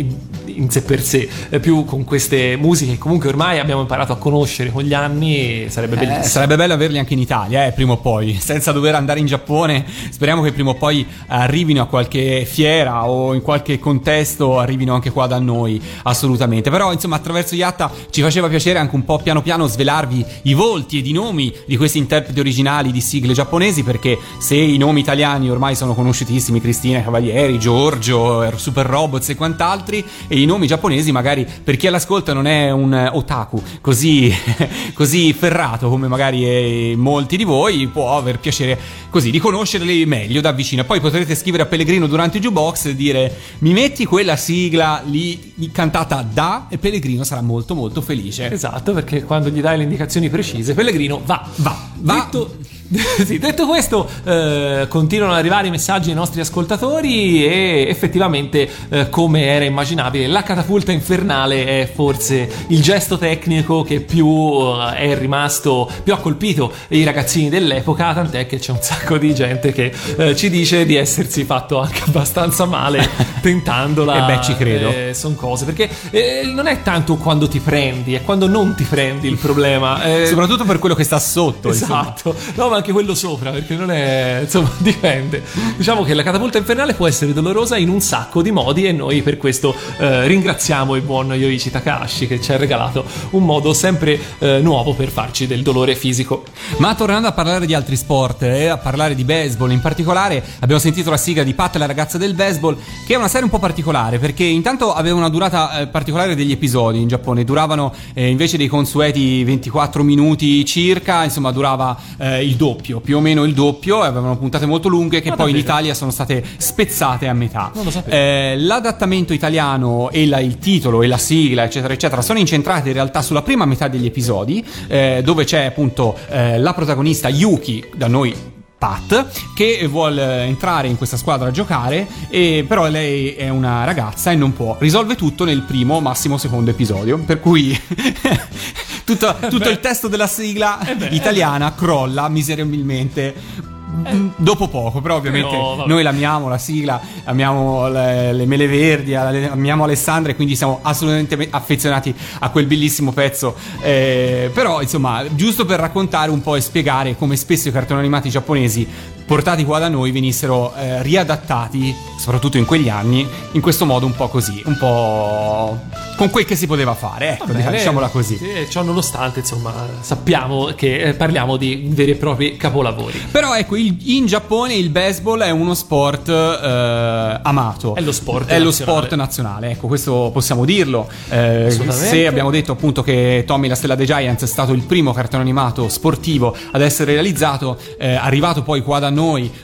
Speaker 3: in, sé per sé, eh, più con queste musiche che comunque ormai abbiamo imparato a conoscere con gli anni, sarebbe
Speaker 2: Eh,
Speaker 3: bellissimo.
Speaker 2: sarebbe bello averli anche in Italia, eh, prima o poi, senza dover andare in Giappone. Speriamo che prima o poi arrivino a qualche fiera o in qualche contesto arrivino anche qua da noi, assolutamente. Però, insomma, attraverso Yatta ci faceva piacere anche un po' piano piano svelarvi i volti ed i nomi di questi interpreti originali di sigle giapponesi, perché se i nomi italiani ormai sono conosciutissimi, Cristina Cavalieri, Giorgio, Super Robots e quant'altri, e i nomi giapponesi magari per chi all'ascolta non è un eh, otaku così, così ferrato come magari è molti di voi, può aver piacere così di conoscerli meglio da vicino. Poi potrete scrivere a Pellegrino durante il jukebox e dire mi metti quella sigla lì cantata da e Pellegrino sarà molto molto felice.
Speaker 3: Esatto, perché quando gli dai le indicazioni precise, Pellegrino va,
Speaker 2: Va, va.
Speaker 3: Detto, sì, detto questo, eh, continuano ad arrivare i messaggi ai nostri ascoltatori e effettivamente, eh, come era immaginabile, la catapulta infernale è forse il gesto tecnico che più eh, è rimasto, più ha colpito i ragazzini dell'epoca, tant'è che c'è un sacco di gente che eh, ci dice di essersi fatto anche abbastanza male tentandola.
Speaker 2: E beh, ci credo.
Speaker 3: sono cose, perché eh, non è tanto quando ti prendi, è quando non ti prendi il problema. Eh,
Speaker 2: Soprattutto per quello che sta sotto. insomma.
Speaker 3: Esatto, no, ma anche quello sopra, perché non è. insomma, dipende. Diciamo che la catapulta infernale può essere dolorosa in un sacco di modi, e noi per questo eh, ringraziamo il buon Yoichi Takahashi che ci ha regalato un modo sempre eh, nuovo per farci del dolore fisico.
Speaker 2: Ma tornando a parlare di altri sport e a parlare di baseball in particolare, abbiamo sentito la sigla di Pat, la ragazza del baseball, che è una serie un po' particolare perché intanto aveva una durata eh, particolare degli episodi in Giappone, duravano eh, invece dei consueti 24 minuti circa, insomma durava eh, il doppio, più o meno il doppio, avevano puntate molto lunghe che
Speaker 3: Ma
Speaker 2: poi in
Speaker 3: davvero?
Speaker 2: Italia sono state spezzate a metà.
Speaker 3: Non lo sapevo.
Speaker 2: Eh, l'adattamento italiano e la- il titolo e la sigla, eccetera, eccetera, sono incentrati in realtà sulla prima metà degli episodi, eh, dove c'è appunto eh, la protagonista Yuki, da noi. Pat che vuole entrare in questa squadra a giocare e però lei è una ragazza e non può risolve tutto nel primo massimo secondo episodio per cui tutto, tutto il testo della sigla italiana crolla miserabilmente Mm, dopo poco però ovviamente
Speaker 3: vabbè.
Speaker 2: noi l'amiamo la sigla amiamo le, le mele verdi amiamo Alessandra e quindi siamo assolutamente me- affezionati a quel bellissimo pezzo. Eh, però insomma giusto per raccontare un po' e spiegare come spesso i cartoni animati giapponesi portati qua da noi venissero eh, riadattati soprattutto in quegli anni in questo modo un po' così un po' con quel che si poteva fare ecco
Speaker 3: Bene.
Speaker 2: diciamola così
Speaker 3: Sì, ciò nonostante, insomma, sappiamo che eh, parliamo di veri e propri capolavori.
Speaker 2: Però ecco, il- in Giappone il baseball è uno sport eh, amato.
Speaker 3: È lo sport
Speaker 2: È lo
Speaker 3: nazionale.
Speaker 2: sport nazionale, ecco, questo possiamo dirlo. Eh, se abbiamo detto appunto che Tommy la Stella dei Giants è stato il primo cartone animato sportivo ad essere realizzato, eh, arrivato poi qua da noi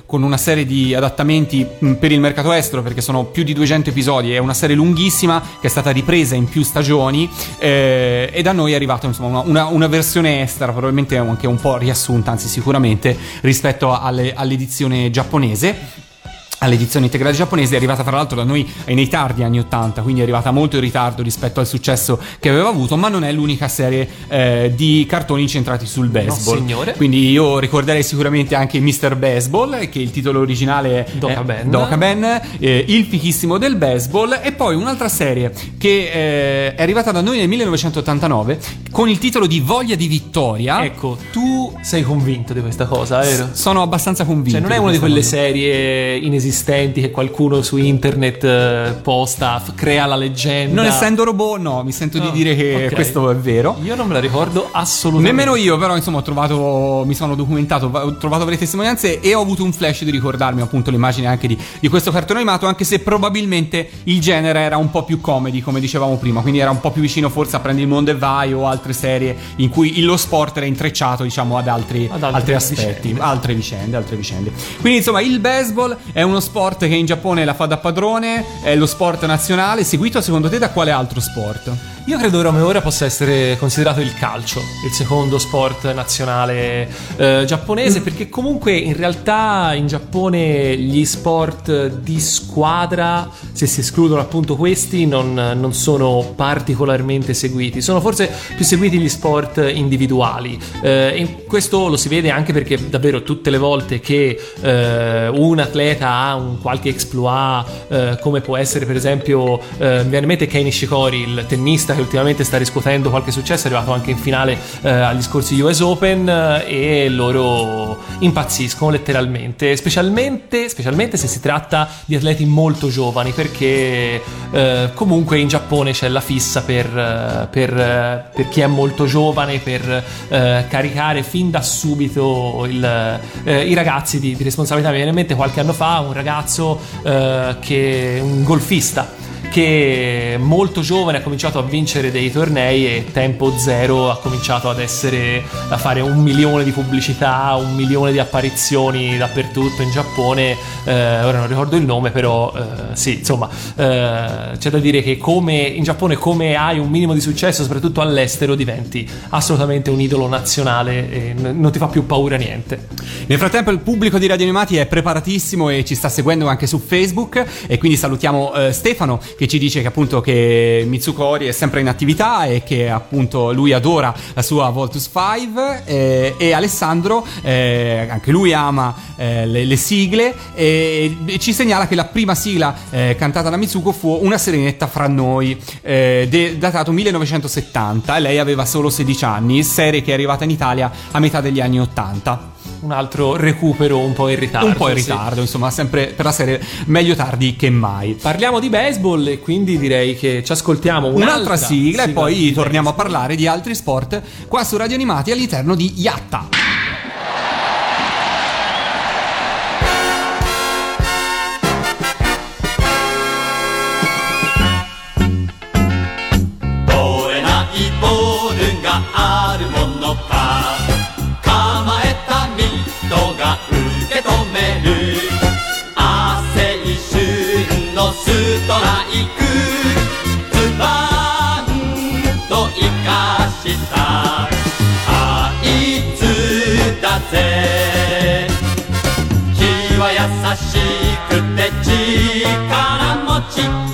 Speaker 2: con una serie di adattamenti mh, per il mercato estero, perché sono più di 200 episodi, è una serie lunghissima che è stata ripresa in più stagioni eh, e da noi è arrivata insomma una, una- una versione estera, probabilmente anche un po' riassunta, anzi sicuramente rispetto alle- all'edizione giapponese. All'edizione integrale giapponese è arrivata fra l'altro da noi nei tardi anni 80 quindi è arrivata molto in ritardo rispetto al successo che aveva avuto ma non è l'unica serie eh, di cartoni incentrati sul baseball
Speaker 3: signore.
Speaker 2: quindi io ricorderei sicuramente anche Mr. Baseball che il titolo originale
Speaker 3: Doka
Speaker 2: è
Speaker 3: Ben.
Speaker 2: Doka Ben eh, il fichissimo del baseball e poi un'altra serie che eh, è arrivata da noi nel 1989 con il titolo di Voglia di Vittoria
Speaker 3: Ecco, tu sei convinto di questa cosa, vero?
Speaker 2: sono abbastanza convinto
Speaker 3: Cioè, non è una di quelle
Speaker 2: cosa.
Speaker 3: serie inesistenti che qualcuno su internet eh, posta, f- crea la leggenda.
Speaker 2: non essendo robot no mi sento di
Speaker 3: No,
Speaker 2: dire che
Speaker 3: ok.
Speaker 2: questo è vero
Speaker 3: Io non me la ricordo assolutamente.
Speaker 2: Nemmeno io, però, insomma, ho trovato, mi sono documentato, ho trovato varie testimonianze e ho avuto un flash di ricordarmi appunto l'immagine anche di, di questo cartone animato, anche se probabilmente il genere era un po' più comedy, come dicevamo prima, quindi era un po' più vicino forse a Prendi il mondo e vai o altre serie in cui lo sport era intrecciato, diciamo, ad altri,
Speaker 3: Ad altre
Speaker 2: altri aspetti,
Speaker 3: vicende.
Speaker 2: altre vicende, altre vicende. Quindi, insomma, il baseball è uno sport che in Giappone la fa da padrone, è lo sport nazionale, seguito secondo te da quale altro sport?
Speaker 3: Io credo ora come ora possa essere considerato il calcio, il secondo sport nazionale eh, giapponese, perché comunque in realtà in Giappone gli sport di squadra, se si escludono appunto questi, non, non sono particolarmente seguiti. Sono forse più seguiti gli sport individuali. Eh, e questo lo si vede anche perché davvero tutte le volte che eh, un atleta ha un qualche exploit, eh, come può essere per esempio, eh, mi viene in mente Kei Nishikori, il tennista che ultimamente sta riscuotendo qualche successo, è arrivato anche in finale eh, agli scorsi US Open eh, e loro impazziscono letteralmente, specialmente, specialmente se si tratta di atleti molto giovani, perché eh, comunque in Giappone c'è la fissa per, eh, per, eh, per chi è molto giovane, per caricare fin da subito il, i ragazzi di, di responsabilità. Mi viene in mente qualche anno fa un ragazzo che un golfista che molto giovane ha cominciato a vincere dei tornei e tempo zero ha cominciato ad essere a fare un milione di pubblicità, un milione di apparizioni dappertutto in Giappone. Eh, ora non ricordo il nome, però eh, sì, insomma, eh, c'è da dire che come in Giappone, come hai un minimo di successo, soprattutto all'estero, diventi assolutamente un idolo nazionale e n- non ti fa più paura niente.
Speaker 2: Nel frattempo il pubblico di Radio Animati è preparatissimo e ci sta seguendo anche su Facebook e quindi salutiamo eh, Stefano che ci dice che appunto che Mitsuko Ori è sempre in attività e che appunto lui adora la sua Voltus 5 eh, e Alessandro eh, anche lui ama eh, le, le sigle e, e ci segnala che la prima sigla eh, cantata da Mitsuko fu Una serenetta fra noi eh, de- datato 1970 e lei aveva solo 16 anni serie che è arrivata in Italia a metà degli anni 80
Speaker 3: Un altro recupero un po' in ritardo.
Speaker 2: un po' in
Speaker 3: sì.
Speaker 2: ritardo, insomma, sempre per la serie meglio tardi che mai.
Speaker 3: Parliamo di baseball e quindi direi che ci ascoltiamo un'altra,
Speaker 2: Un'altra sigla e poi torniamo a
Speaker 3: baseball.
Speaker 2: parlare di altri sport qua su Radio Animati all'interno di Yatta.
Speaker 4: Thank you.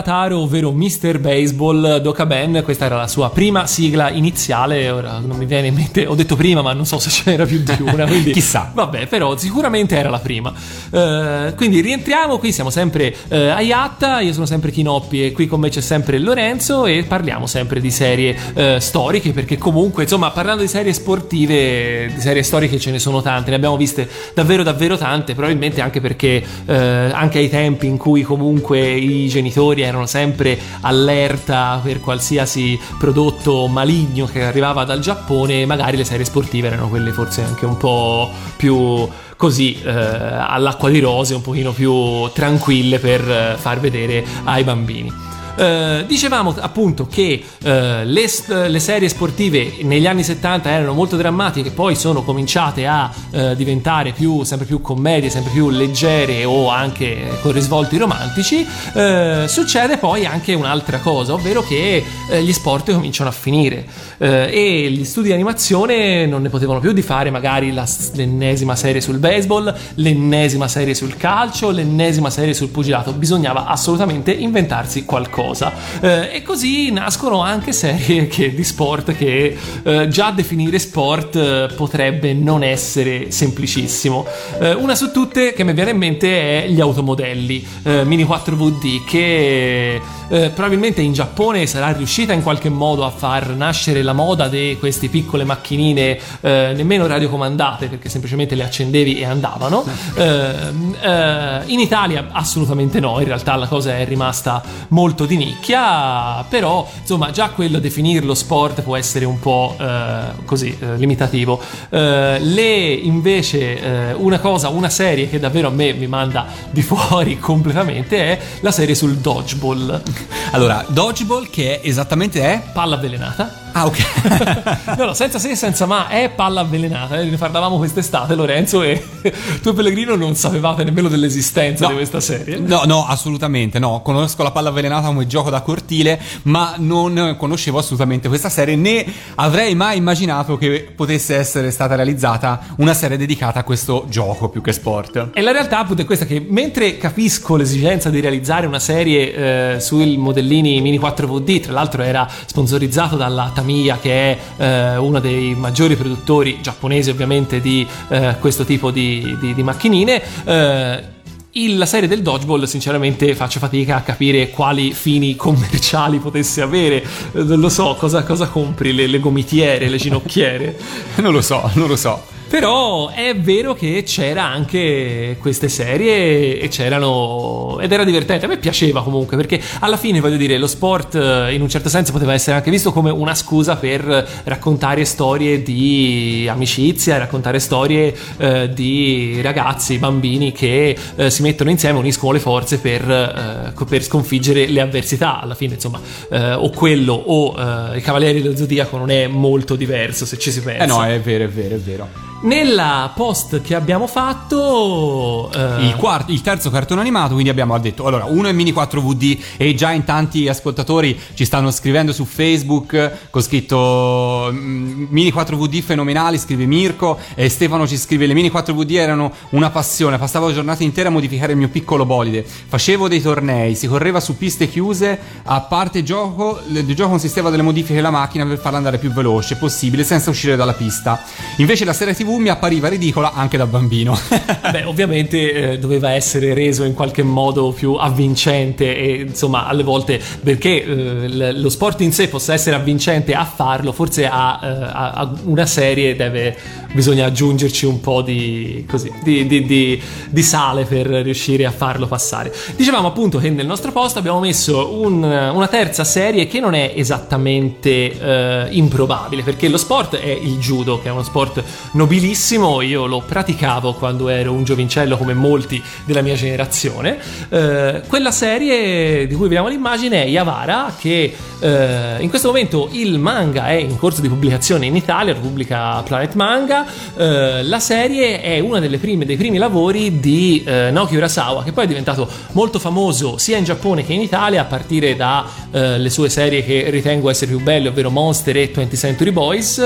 Speaker 3: Yamada Taro, ovvero Mr. Baseball Dokaben, questa era la sua prima sigla iniziale, ora non mi viene in mente, ho detto prima ma non so se ce n'era più di una, quindi
Speaker 2: Chissà.
Speaker 3: Vabbè, però sicuramente era la prima. Eh, quindi rientriamo, qui siamo sempre eh, a Yatta, io sono sempre Kinoppi e qui con me c'è sempre Lorenzo e parliamo sempre di serie eh, storiche perché comunque, insomma, parlando di serie sportive, di serie storiche ce ne sono tante, ne abbiamo viste davvero davvero tante, probabilmente anche perché anche ai tempi in cui comunque i genitori erano sempre allerta per qualsiasi prodotto maligno che arrivava dal Giappone, magari le serie sportive erano quelle forse anche un po' più così eh, all'acqua di rose, un pochino più tranquille per eh, far vedere ai bambini. Eh, dicevamo appunto che eh, le, le serie sportive negli anni 70 erano molto drammatiche, poi sono cominciate a eh, diventare più, sempre più commedie, sempre più leggere o anche con risvolti romantici. Eh, succede poi anche un'altra cosa, ovvero che eh, gli sport cominciano a finire e gli studi di animazione non ne potevano più di fare magari la- l'ennesima serie sul baseball, l'ennesima serie sul calcio, l'ennesima serie sul pugilato. Bisognava assolutamente inventarsi qualcosa. Eh, e così nascono anche serie che- di sport che eh, già definire sport eh, potrebbe non essere semplicissimo. Eh, una su tutte che mi viene in mente è gli automodelli eh, Mini 4VD che probabilmente in Giappone sarà riuscita in qualche modo a far nascere la moda di queste piccole macchinine nemmeno radiocomandate perché semplicemente le accendevi e andavano. In Italia assolutamente no, in realtà la cosa è rimasta molto di nicchia, però insomma già quello definirlo sport può essere un po' eh, così eh, limitativo. Eh, le invece eh, una cosa, una serie che davvero a me mi manda di fuori completamente è la serie sul dodgeball,
Speaker 2: Allora, Dodgeball che è esattamente è...
Speaker 3: palla avvelenata.
Speaker 2: Ah, ok.
Speaker 3: No, no, senza se senza ma è palla avvelenata. eh, Ne parlavamo quest'estate, Lorenzo, e tu e Pellegrino non sapevate nemmeno dell'esistenza
Speaker 2: No.
Speaker 3: di questa serie.
Speaker 2: No, no, assolutamente no. Conosco la palla avvelenata come gioco da cortile, ma non conoscevo assolutamente questa serie, né avrei mai immaginato che potesse essere stata realizzata una serie dedicata a questo gioco più che sport.
Speaker 3: E la realtà appunto è questa che mentre capisco l'esigenza di realizzare una serie eh, sui modellini Mini 4VD, tra l'altro era sponsorizzato dalla Tamiya che è eh, uno dei maggiori produttori giapponesi ovviamente di eh, questo tipo di, di- di macchinine, eh, il- la serie del dodgeball sinceramente faccio fatica a capire quali fini commerciali potesse avere, Eh, non lo so, cosa, cosa compri, le, le gomitiere, le ginocchiere?
Speaker 2: Non lo so, non lo so.
Speaker 3: Però è vero che c'era anche queste serie e c'erano ed era divertente. A me piaceva comunque perché alla fine voglio dire lo sport eh, in un certo senso poteva essere anche visto come una scusa per raccontare storie di amicizia, raccontare storie eh, di ragazzi, bambini che eh, si mettono insieme, uniscono le forze per, eh, per sconfiggere le avversità. Alla fine insomma eh, o quello o eh, i Cavalieri dello Zodiaco non è molto diverso se ci si pensa.
Speaker 2: Eh no, è vero, è vero, è vero.
Speaker 3: Nella post che abbiamo fatto, eh,
Speaker 2: Il, quarto, il terzo cartone animato, quindi abbiamo detto, allora, uno è Mini 4VD e già in tanti ascoltatori ci stanno scrivendo su Facebook con scritto mm, Mini 4VD fenomenali, scrive Mirko e Stefano ci scrive le Mini 4VD erano una passione, passavo giornate intere a modificare il mio piccolo bolide, facevo dei tornei, si correva su piste chiuse, a parte gioco, il gioco consisteva delle modifiche alla macchina per farla andare più veloce possibile senza uscire dalla pista. Invece la serie TV mi appariva ridicola anche da bambino.
Speaker 3: beh, ovviamente eh, doveva essere reso in qualche modo più avvincente e insomma alle volte perché eh, lo sport in sé possa essere avvincente a farlo, forse a, eh, a- a una serie deve, bisogna aggiungerci un po' di, così, di, di- di- sale per riuscire a farlo passare. Dicevamo appunto che nel nostro post abbiamo messo un- una terza serie che non è esattamente eh, improbabile perché lo sport è il judo che è uno sport nobilissimo io lo praticavo quando ero un giovincello come molti della mia generazione. Eh, quella serie di cui vediamo l'immagine è Yavara che eh, in questo momento il manga è in corso di pubblicazione in Italia lo Planet Manga. Eh, la serie è prime dei primi lavori di eh, Naoki Urasawa che poi è diventato molto famoso sia in Giappone che in Italia a partire dalle sue serie che ritengo essere più belle ovvero Monster e 20th Century Boys.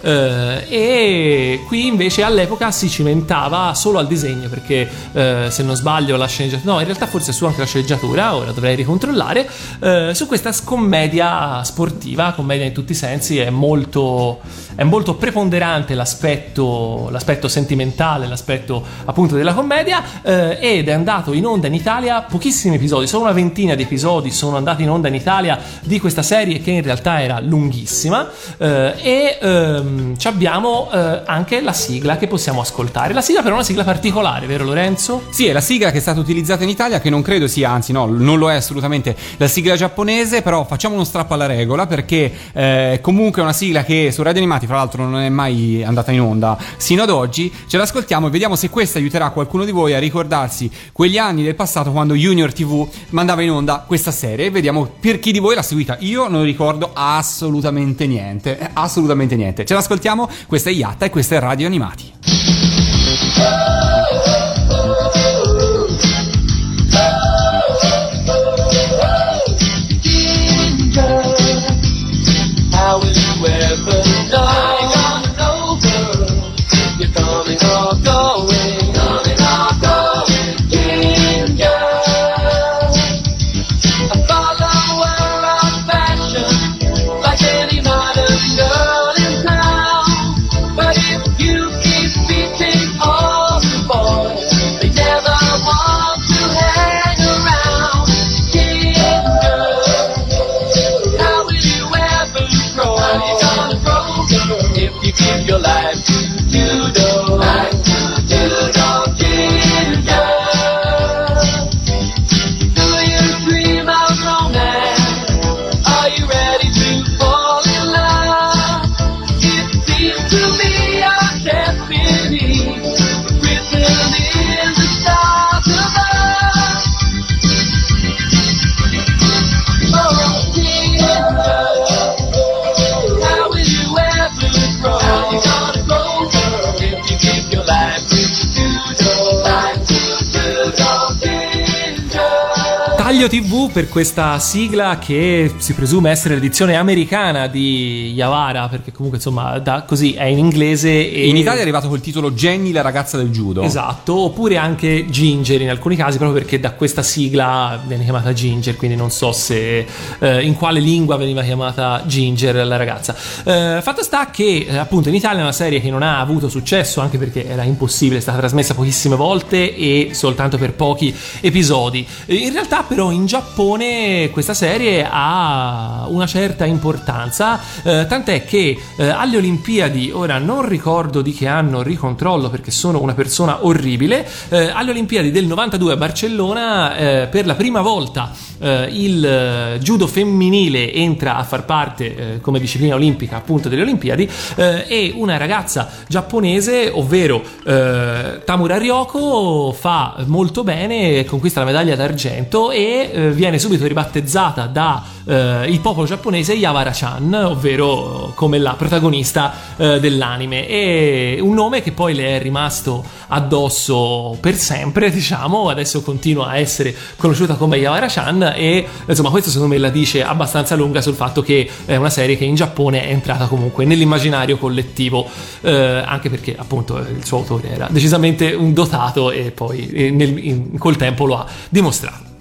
Speaker 3: Eh, e qui invece all'epoca si cimentava solo al disegno perché eh, se non sbaglio la sceneggiatura, no in realtà forse su anche la sceneggiatura, ora dovrei ricontrollare, eh, su questa scommedia sportiva, commedia in tutti i sensi, è molto, è molto preponderante l'aspetto, l'aspetto sentimentale, l'aspetto appunto della commedia eh, ed è andato in onda in Italia pochissimi episodi, solo una ventina di episodi sono andati in onda in Italia di questa serie che in realtà era lunghissima eh, e ehm, ci abbiamo eh, anche la sigla che possiamo ascoltare. La sigla però è una sigla particolare, vero Lorenzo?
Speaker 2: Sì, è la sigla che è stata utilizzata in Italia, che non credo sia, anzi no, non lo è assolutamente la sigla giapponese, però facciamo uno strappo alla regola perché eh, comunque è una sigla che su Radio Animati, fra l'altro, non è mai andata in onda sino ad oggi. Ce l'ascoltiamo e vediamo se questa aiuterà qualcuno di voi a ricordarsi quegli anni del passato quando Junior TV mandava in onda questa serie. E vediamo per chi di voi l'ha seguita. Io non ricordo assolutamente niente, assolutamente niente. Ce l'ascoltiamo, questa è Yatta e questa è Radio Animati.
Speaker 6: How will you ever know?
Speaker 3: Per questa sigla che si presume essere l'edizione americana di Yavara, perché comunque insomma da, così è in inglese e
Speaker 2: In Italia è arrivato col titolo Jenny, la ragazza del judo.
Speaker 3: Esatto, oppure anche Ginger in alcuni casi, proprio perché da questa sigla viene chiamata Ginger, quindi non so se eh, in quale lingua veniva chiamata Ginger la ragazza. Eh, fatto sta che eh, appunto in Italia è una serie che non ha avuto successo, anche perché era impossibile, è stata trasmessa pochissime volte e soltanto per pochi episodi. Eh, In realtà però in Giappone questa serie ha una certa importanza, eh, tant'è che eh, alle Olimpiadi, ora non ricordo di che anno, ricontrollo perché sono una persona orribile, eh, alle Olimpiadi del 92 a Barcellona eh, per la prima volta eh, il eh, judo femminile entra a far parte come disciplina olimpica appunto delle Olimpiadi e una ragazza giapponese, ovvero Tamura Ryoko, fa molto bene, conquista la medaglia d'argento e eh, viene subito ribattezzata da eh, il popolo giapponese Yavara-chan, ovvero come la protagonista eh, dell'anime. E un nome che poi le è rimasto addosso per sempre, diciamo, adesso continua a essere conosciuta come Yavara-chan e insomma questo secondo me la dice abbastanza lunga sul fatto che è una serie che in Giappone è entrata comunque nell'immaginario collettivo, eh, anche perché appunto il suo autore era decisamente un dotato e poi eh, nel- in- col tempo lo ha dimostrato.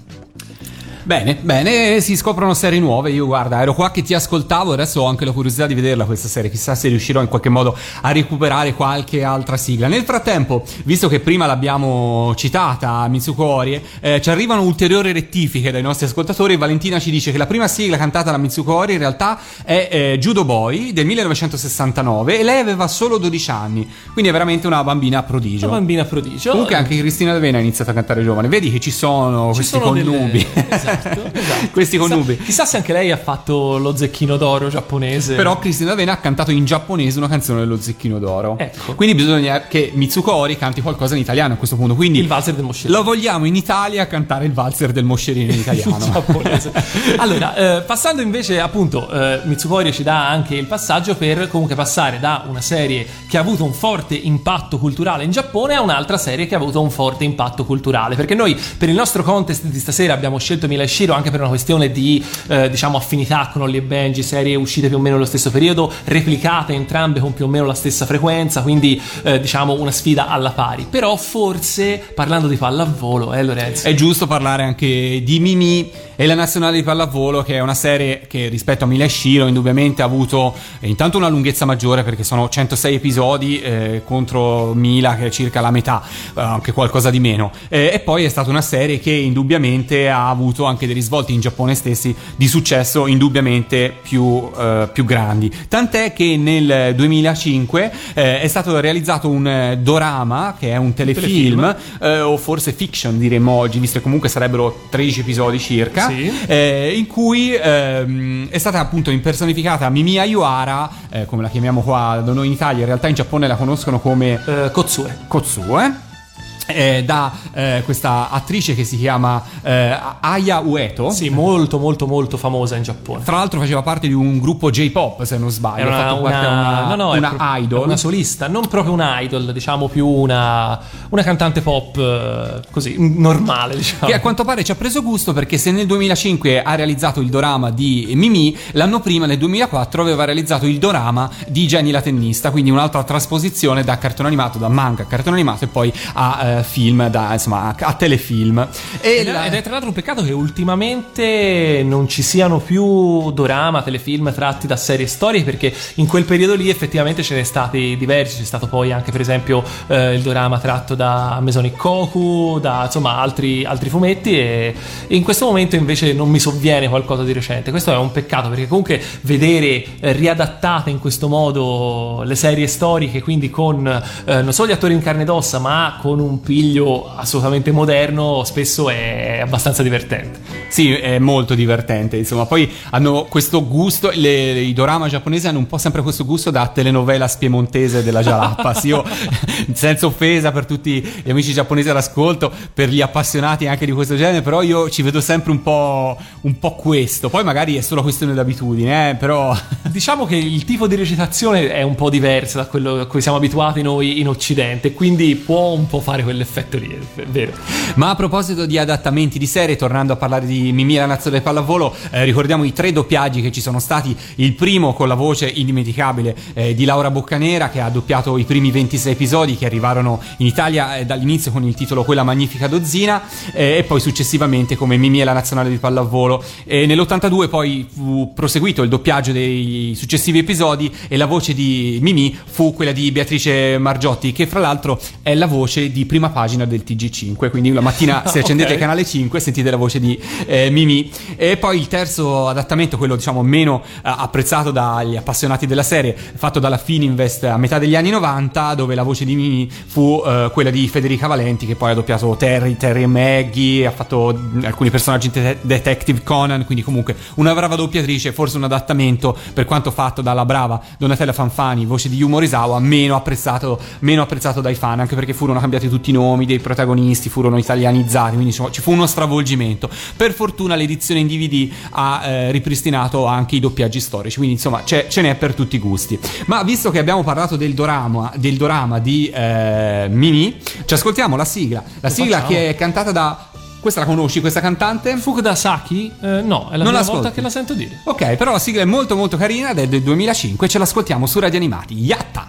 Speaker 2: Bene, bene, si scoprono serie nuove. Io guarda, ero qua che ti ascoltavo, adesso ho anche la curiosità di vederla questa serie. Chissà se riuscirò in qualche modo a recuperare qualche altra sigla. Nel frattempo, visto che prima l'abbiamo citata, Mitsuko Orie, eh, ci arrivano ulteriori rettifiche dai nostri ascoltatori. Valentina ci dice che la prima sigla cantata da Mitsuko Orie in realtà è eh, Judo Boy del 1969 e lei aveva solo 12 anni, quindi è veramente una bambina prodigio.
Speaker 3: Una bambina prodigio.
Speaker 2: Comunque anche Cristina D'Avena ha iniziato a cantare giovane. Vedi che ci sono
Speaker 3: Ci
Speaker 2: questi
Speaker 3: sono delle-
Speaker 2: connubi.
Speaker 3: Esatto. esatto.
Speaker 2: Questi connubi.
Speaker 3: Chissà, chissà, se anche lei ha fatto lo zecchino d'oro giapponese.
Speaker 2: Però Cristina D'Avena ha cantato in giapponese una canzone dello zecchino d'oro.
Speaker 3: Ecco.
Speaker 2: Quindi bisogna che Mitsuko Ori canti qualcosa in italiano a questo punto. Quindi
Speaker 3: il valzer del moscerino.
Speaker 2: Lo vogliamo in Italia cantare il valzer del moscerino in italiano.
Speaker 3: in giapponese. allora, eh, passando invece appunto, eh, Mitsuko Ori ci dà anche il passaggio per comunque passare da una serie che ha avuto un forte impatto culturale in Giappone a un'altra serie che ha avuto un forte impatto culturale. Perché noi per il nostro contest di stasera abbiamo scelto Milano 2000 usciro anche per una questione di eh, diciamo affinità con Holly e Benji, serie uscite più o meno nello stesso periodo, replicate entrambe con più o meno la stessa frequenza, quindi eh, diciamo una sfida alla pari. Però forse parlando di pallavolo, eh Lorenzo.
Speaker 2: È giusto parlare anche di Mimi e la nazionale di pallavolo che è una serie che rispetto a Mila e Shiro indubbiamente ha avuto eh, intanto una lunghezza maggiore perché sono 106 episodi eh, contro Mila che è circa la metà, eh, anche qualcosa di meno. Eh, e poi è stata una serie che indubbiamente ha avuto anche dei risvolti in Giappone stessi di successo indubbiamente più, eh, più grandi. Tant'è che nel 2005 eh, è stato realizzato un eh, dorama, che è un telefilm, eh, o forse fiction diremmo oggi, visto che comunque sarebbero 13 episodi circa,
Speaker 3: Sì.
Speaker 2: eh, in cui ehm, è stata appunto impersonificata Mimi Ayuara, come la chiamiamo qua da noi in Italia, in realtà in Giappone la conoscono come
Speaker 3: Kotsue.
Speaker 2: Kotsue. Eh, da eh, questa attrice che si chiama eh, Aya Ueto.
Speaker 3: Sì, molto molto molto famosa in Giappone.
Speaker 2: Tra l'altro faceva parte di un gruppo J-pop, se non sbaglio.
Speaker 3: Era una, una-
Speaker 2: una,
Speaker 3: no, no,
Speaker 2: una
Speaker 3: pro-
Speaker 2: idol.
Speaker 3: una solista, non proprio una idol, diciamo più una, una cantante pop eh, così, normale, diciamo.
Speaker 2: Che a quanto pare ci ha preso gusto perché se nel 2005 ha realizzato il dorama di Mimi, l'anno prima, nel 2004, aveva realizzato il dorama di Jenny la tennista, quindi un'altra trasposizione da cartone animato, da manga a cartone animato e poi a eh, film, da, insomma, a, telefilm. E
Speaker 3: Ed è,
Speaker 2: la-
Speaker 3: ed è tra l'altro un peccato che ultimamente non ci siano più dorama, telefilm tratti da serie storiche, perché in quel periodo lì effettivamente ce ne stati diversi. C'è stato poi anche, per esempio, eh, il dorama tratto da Mesonic Koku, da insomma altri, altri fumetti. E, e in questo momento invece non mi sovviene qualcosa di recente. Questo è un peccato perché comunque vedere eh, riadattate in questo modo le serie storiche, quindi con eh, non solo gli attori in carne ed ossa, ma con un piglio assolutamente moderno, spesso è abbastanza divertente.
Speaker 2: Sì, è molto divertente, insomma. Poi hanno questo gusto, le- i dorama giapponesi hanno un po' sempre questo gusto da telenovela spiemontese della Jalapas. Io, senza offesa per tutti gli amici giapponesi all'ascolto, per gli appassionati anche di questo genere, però io ci vedo sempre un po', un po' questo. Poi magari è solo questione d'abitudine, eh, però...
Speaker 3: Diciamo che il tipo di recitazione è un po' diverso da quello a cui siamo abituati noi in Occidente, quindi può un po' fare quell'effetto lì, è vero.
Speaker 2: Ma a proposito di adattamenti di serie, tornando a parlare di Mimì la nazione del pallavolo, eh, ricordiamo i tre doppiaggi che ci sono stati. Il primo con la voce indimenticabile eh, di Laura Boccanera, che ha doppiato i primi 26 episodi che arrivarono in Italia eh, dall'inizio con il titolo Quella magnifica dozzina, eh, e poi successivamente come Mimì e la nazionale di pallavolo. E nell'82 poi fu proseguito il doppiaggio dei successivi episodi e la voce di Mimì fu quella di Beatrice Margiotti, che fra l'altro è la voce di prima pagina del TG5, quindi la mattina se accendete
Speaker 3: Ok.
Speaker 2: il canale 5 sentite la voce di eh, Mimì. E poi il terzo adattamento, quello diciamo meno eh, apprezzato dagli appassionati della serie, fatto dalla Fininvest a metà degli anni 90, dove la voce di Mimì fu eh, quella di Federica Valenti, che poi ha doppiato Terry, Terry e Maggie, ha fatto alcuni personaggi te- Detective Conan, quindi comunque una brava doppiatrice, forse un adattamento per quanto fatto dalla brava Donatella Fanfani, voce di Yu Morisawa, meno apprezzato, meno apprezzato dai fan, anche perché furono cambiati tutti i nomi dei protagonisti, furono italianizzati, quindi insomma, ci fu uno stravolgimento. Per fortuna l'edizione in DVD ha eh, ripristinato anche i doppiaggi storici, quindi insomma c'è- ce n'è per tutti i gusti. Ma visto che abbiamo parlato del dorama, del dorama di eh, Mimi, ci ascoltiamo la sigla, la sigla
Speaker 3: facciamo.
Speaker 2: che è cantata da... Questa la conosci, questa cantante?
Speaker 3: Fukuda Saki? Eh, no, è la
Speaker 2: Non
Speaker 3: prima volta che la sento dire.
Speaker 2: Ok, però la sigla è molto molto carina ed è del 2005, ce l'ascoltiamo su Radio Animati. Yatta!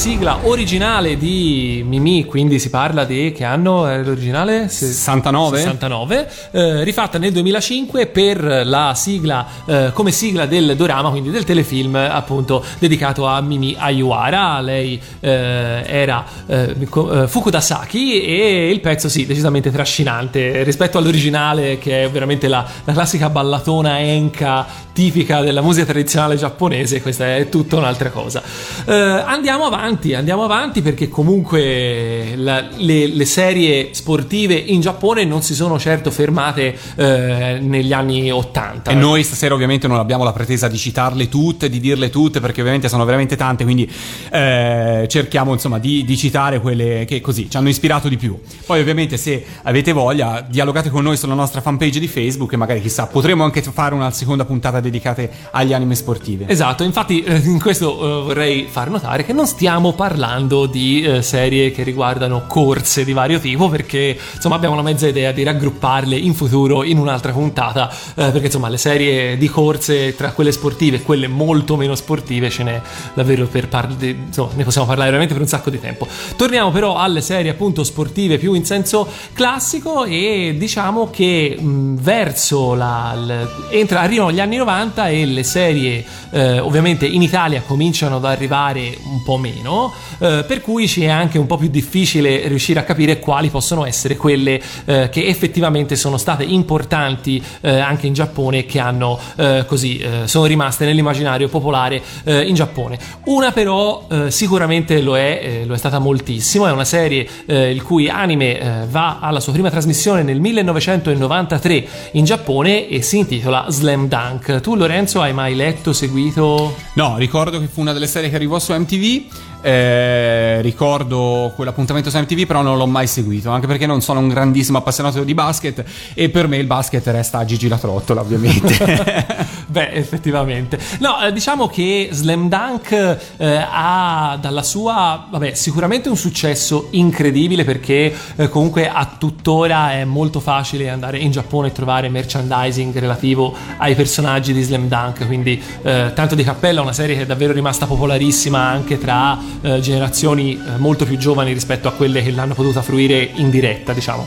Speaker 3: Sigla originale di Mimi, quindi si parla di che anno è l'originale? Se-
Speaker 2: 69?
Speaker 3: 69, eh, rifatta nel 2005 per la sigla eh, come sigla del dorama, quindi del telefilm appunto dedicato a Mimi Ayuara. Lei eh, era eh, eh, Fukudasaki e il pezzo sì, decisamente trascinante rispetto all'originale che è veramente la, la classica ballatona enka tipica della musica tradizionale giapponese, questa è tutta un'altra cosa. Eh, andiamo avanti, andiamo avanti perché comunque la- le, le serie sportive in Giappone non si sono certo fermate eh, negli anni 80.
Speaker 2: E noi stasera ovviamente non abbiamo la pretesa di citarle tutte, di dirle tutte, perché ovviamente sono veramente tante, quindi eh, cerchiamo insomma di, di citare quelle che così ci hanno ispirato di più. Poi ovviamente se avete voglia dialogate con noi sulla nostra fanpage di Facebook e magari chissà potremo anche fare una seconda puntata dedicata agli anime sportive.
Speaker 3: Esatto, infatti eh, in questo eh, vorrei far notare che non stiamo parlando di eh, serie che riguardano corse di vario tipo perché insomma abbiamo una mezza idea di raggrupparle in futuro in un'altra puntata eh, perché insomma le serie di corse tra quelle sportive e quelle molto meno sportive ce n'è davvero per parlare insomma ne possiamo parlare veramente per un sacco di tempo. Torniamo però alle serie appunto sportive più in senso classico e diciamo che mh, verso la, l- entra, arrivano gli anni 90 e le serie eh, ovviamente in Italia cominciano ad arrivare un po' meno, eh, per cui ci è anche un po' più difficile riuscire a capire quali possono essere quelle eh, che effettivamente sono state importanti eh, anche in Giappone che hanno eh, così eh, sono rimaste nell'immaginario popolare eh, in Giappone. Una però sicuramente lo è, lo è stata moltissimo, è una serie il cui anime va alla sua prima trasmissione nel 1993 in Giappone e si intitola Slam Dunk. Tu Lorenzo hai mai letto, seguito?
Speaker 2: No, ricordo che fu una delle serie che arrivò su MTV. Eh, ricordo quell'appuntamento su MTV, però non l'ho mai seguito. Anche perché non sono un grandissimo appassionato di basket. E per me il basket resta a Gigi la trottola, ovviamente.
Speaker 3: Beh, effettivamente. No, eh, diciamo che Slam Dunk eh, ha dalla sua, vabbè, sicuramente un successo incredibile perché eh, comunque a tuttora è molto facile andare in Giappone e trovare merchandising relativo ai personaggi di Slam Dunk, quindi eh, tanto di cappella, una serie che è davvero rimasta popolarissima anche tra eh, generazioni eh, molto più giovani rispetto a quelle che l'hanno potuta fruire in diretta, diciamo.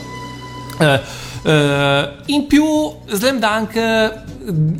Speaker 3: Eh, eh, in più, Slam Dunk eh,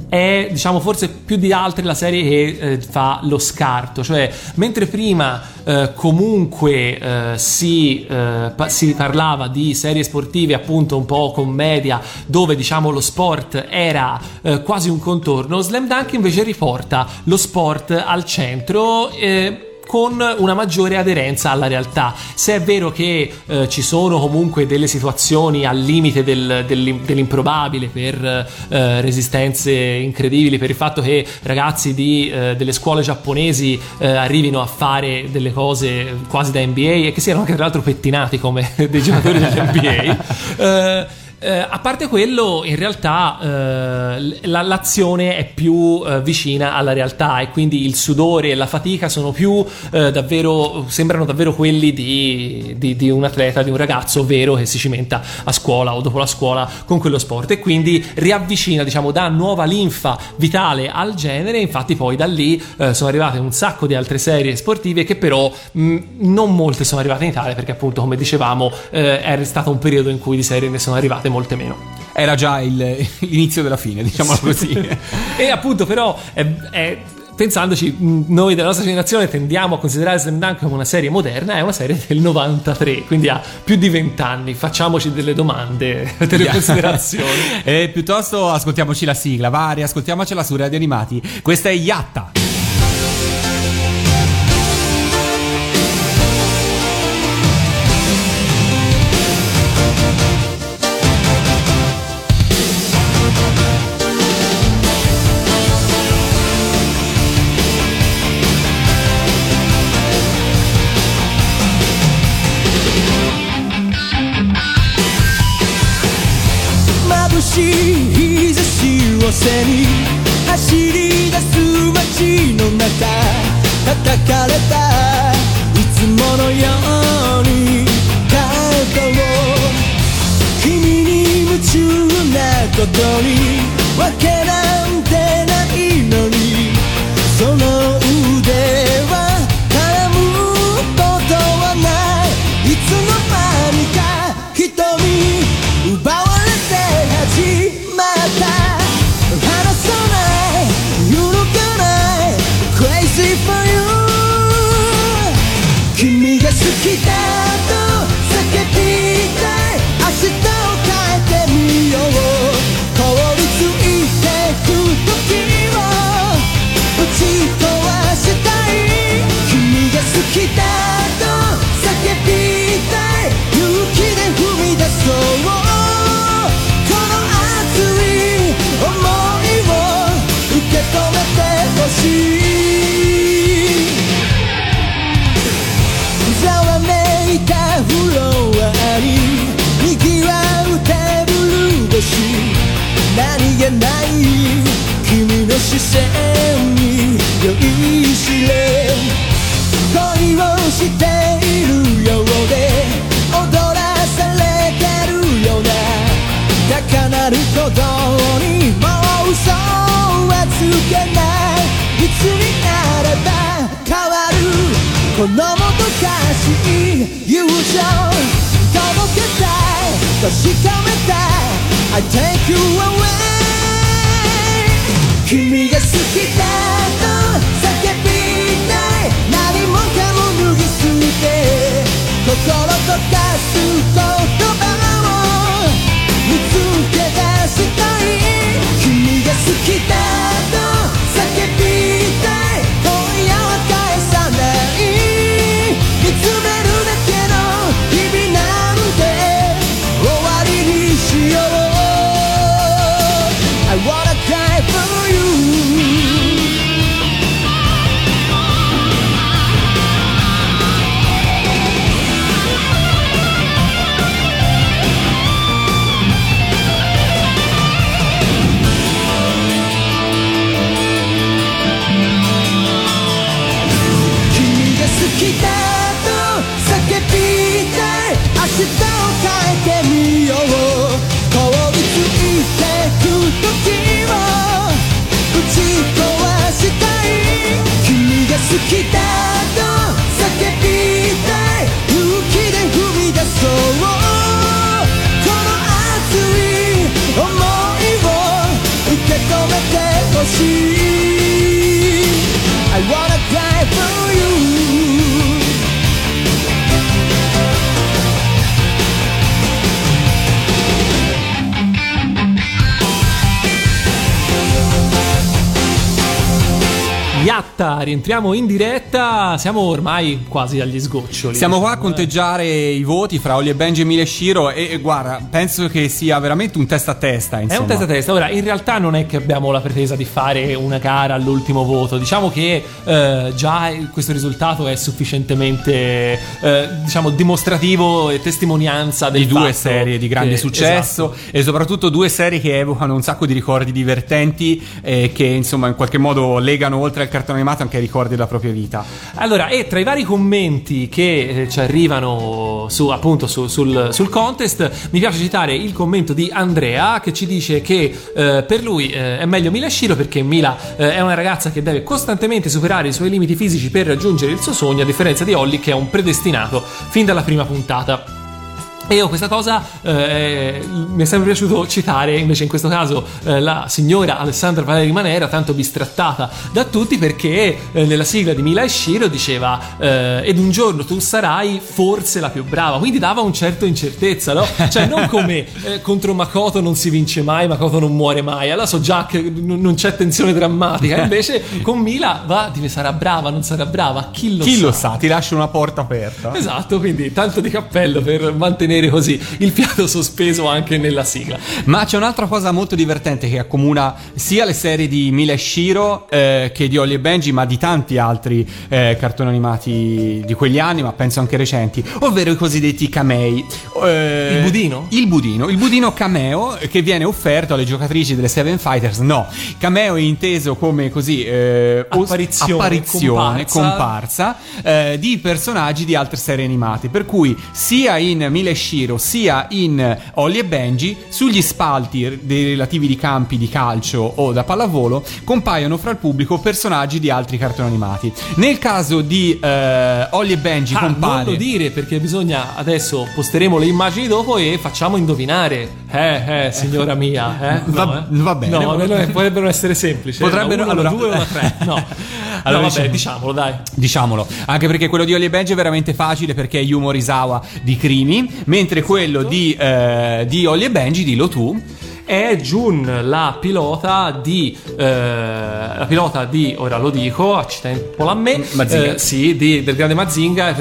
Speaker 3: è, diciamo, forse più di altre la serie che eh, fa lo scarto, cioè mentre prima eh, comunque eh, si, eh, pa- si parlava di serie sportive appunto un po' commedia dove diciamo lo sport era quasi un contorno, Slam Dunk invece riporta lo sport al centro. eh, con una maggiore aderenza alla realtà. Se è vero che eh, ci sono comunque delle situazioni al limite del- dell'im- dell'improbabile per eh, resistenze incredibili, per il fatto che ragazzi di, eh, delle scuole giapponesi eh, arrivino a fare delle cose quasi da NBA e che siano anche tra l'altro pettinati come dei giocatori dell'NBA. eh, eh, a parte quello, in realtà eh, la- l'azione è più eh, vicina alla realtà e quindi il sudore e la fatica sono più eh, davvero, sembrano davvero quelli di, di- di un atleta, di un ragazzo vero che si cimenta a scuola o dopo la scuola con quello sport e quindi riavvicina, diciamo, dà nuova linfa vitale al genere. Infatti, poi da lì eh, sono arrivate un sacco di altre serie sportive che però mh, non molte sono arrivate in Italia perché, appunto, come dicevamo, eh, è stato un periodo in cui di serie ne sono arrivate molte meno.
Speaker 2: Era già il- l'inizio della fine, diciamolo così.
Speaker 3: e appunto però è, è pensandoci, noi della nostra generazione tendiamo a considerare Slam Dunk come una serie moderna, è una serie del 93, quindi ha più di 20 anni. Facciamoci delle domande, delle considerazioni.
Speaker 2: E piuttosto ascoltiamoci la sigla, va, riascoltiamocela su Radio Animati. Questa è Yatta.
Speaker 7: このもどかしい友情届けたい確かめたい。I take you away 君が好きだと叫びたい。何もかも脱ぎ捨て心溶かす言葉を見つけ出したい。君が好きだときだ
Speaker 3: Yatta, rientriamo in diretta, siamo ormai quasi agli sgoccioli.
Speaker 2: Siamo qua a
Speaker 3: eh.
Speaker 2: conteggiare i voti fra Oli e Benjamin e Shiro e, e guarda, penso che sia veramente un testa a testa,
Speaker 3: È
Speaker 2: insomma.
Speaker 3: un testa a testa. Ora, in realtà non è che abbiamo la pretesa di fare una gara all'ultimo voto. Diciamo che eh, già questo risultato è sufficientemente, eh, diciamo, dimostrativo e testimonianza
Speaker 2: di due serie di grande
Speaker 3: che-
Speaker 2: successo
Speaker 3: esatto.
Speaker 2: e soprattutto due serie che evocano un sacco di ricordi divertenti e che insomma in qualche modo legano oltre al cartone animato anche ai ricordi della propria vita.
Speaker 3: Allora, e tra i vari commenti che eh, ci arrivano su, appunto su- sul, sul contest, mi piace citare il commento di Andrea che ci dice che eh, per lui eh, è meglio Mila Shiro perché Mila eh, è una ragazza che deve costantemente superare i suoi limiti fisici per raggiungere il suo sogno, a differenza di Holly che è un predestinato fin dalla prima puntata. E io questa cosa eh, mi è sempre piaciuto citare, invece in questo caso eh, la signora Alessandra Valeri Manera, tanto bistrattata da tutti perché eh, nella sigla di Mila e Shiro diceva eh, ed un giorno tu sarai forse la più brava, quindi dava un certo incertezza, no? Cioè non come eh, contro Makoto non si vince mai, Makoto non muore mai, allora so già che n- non c'è tensione drammatica, invece con Mila va, dice sarà brava, non sarà brava, chi lo
Speaker 2: Chi
Speaker 3: sa?
Speaker 2: lo sa, ti lascio una porta aperta.
Speaker 3: Esatto, quindi tanto di cappello per mantenere così il fiato sospeso anche nella sigla.
Speaker 2: Ma c'è un'altra cosa molto divertente che accomuna sia le serie di Mila e Shiro eh, che di Ollie e Benji, ma di tanti altri eh, cartoni animati di quegli anni, ma penso anche recenti, ovvero i cosiddetti camei. Eh,
Speaker 3: Il budino?
Speaker 2: Il budino, il budino cameo che viene offerto alle giocatrici delle Seven Fighters. No, cameo è inteso come così eh,
Speaker 3: Apparizione,
Speaker 2: apparizione,
Speaker 3: comparsa.
Speaker 2: comparsa, eh, di personaggi di altre serie animate. Per cui sia in Mila e Shiro sia in Ollie e Benji, sugli spalti dei relativi di campi di calcio o da pallavolo compaiono fra il pubblico personaggi di altri cartoni animati. Nel caso di eh, Ollie e Benji
Speaker 3: Ah, non
Speaker 2: compare
Speaker 3: lo dire perché bisogna adesso posteremo le immagini dopo e facciamo indovinare. Eh, eh, signora mia, eh?
Speaker 2: Va-
Speaker 3: No, eh?
Speaker 2: va bene.
Speaker 3: No, non è- potrebbero essere semplici. eh?
Speaker 2: Potrebbero-
Speaker 3: una,
Speaker 2: allora-
Speaker 3: due o una tre. No,
Speaker 2: Allora,
Speaker 3: no vabbè,
Speaker 2: diciamo-
Speaker 3: diciamolo, dai.
Speaker 2: Diciamolo, anche perché quello di Ollie e Benji è veramente facile perché è Yumo Risawa di Crimi, mentre quello di, eh, di Ollie e Benji, dillo tu,
Speaker 3: È Jun la pilota di eh, la pilota di ora lo dico, accidentolo a me.
Speaker 2: Mazinga.
Speaker 3: eh, sì, di- del grande Mazinga,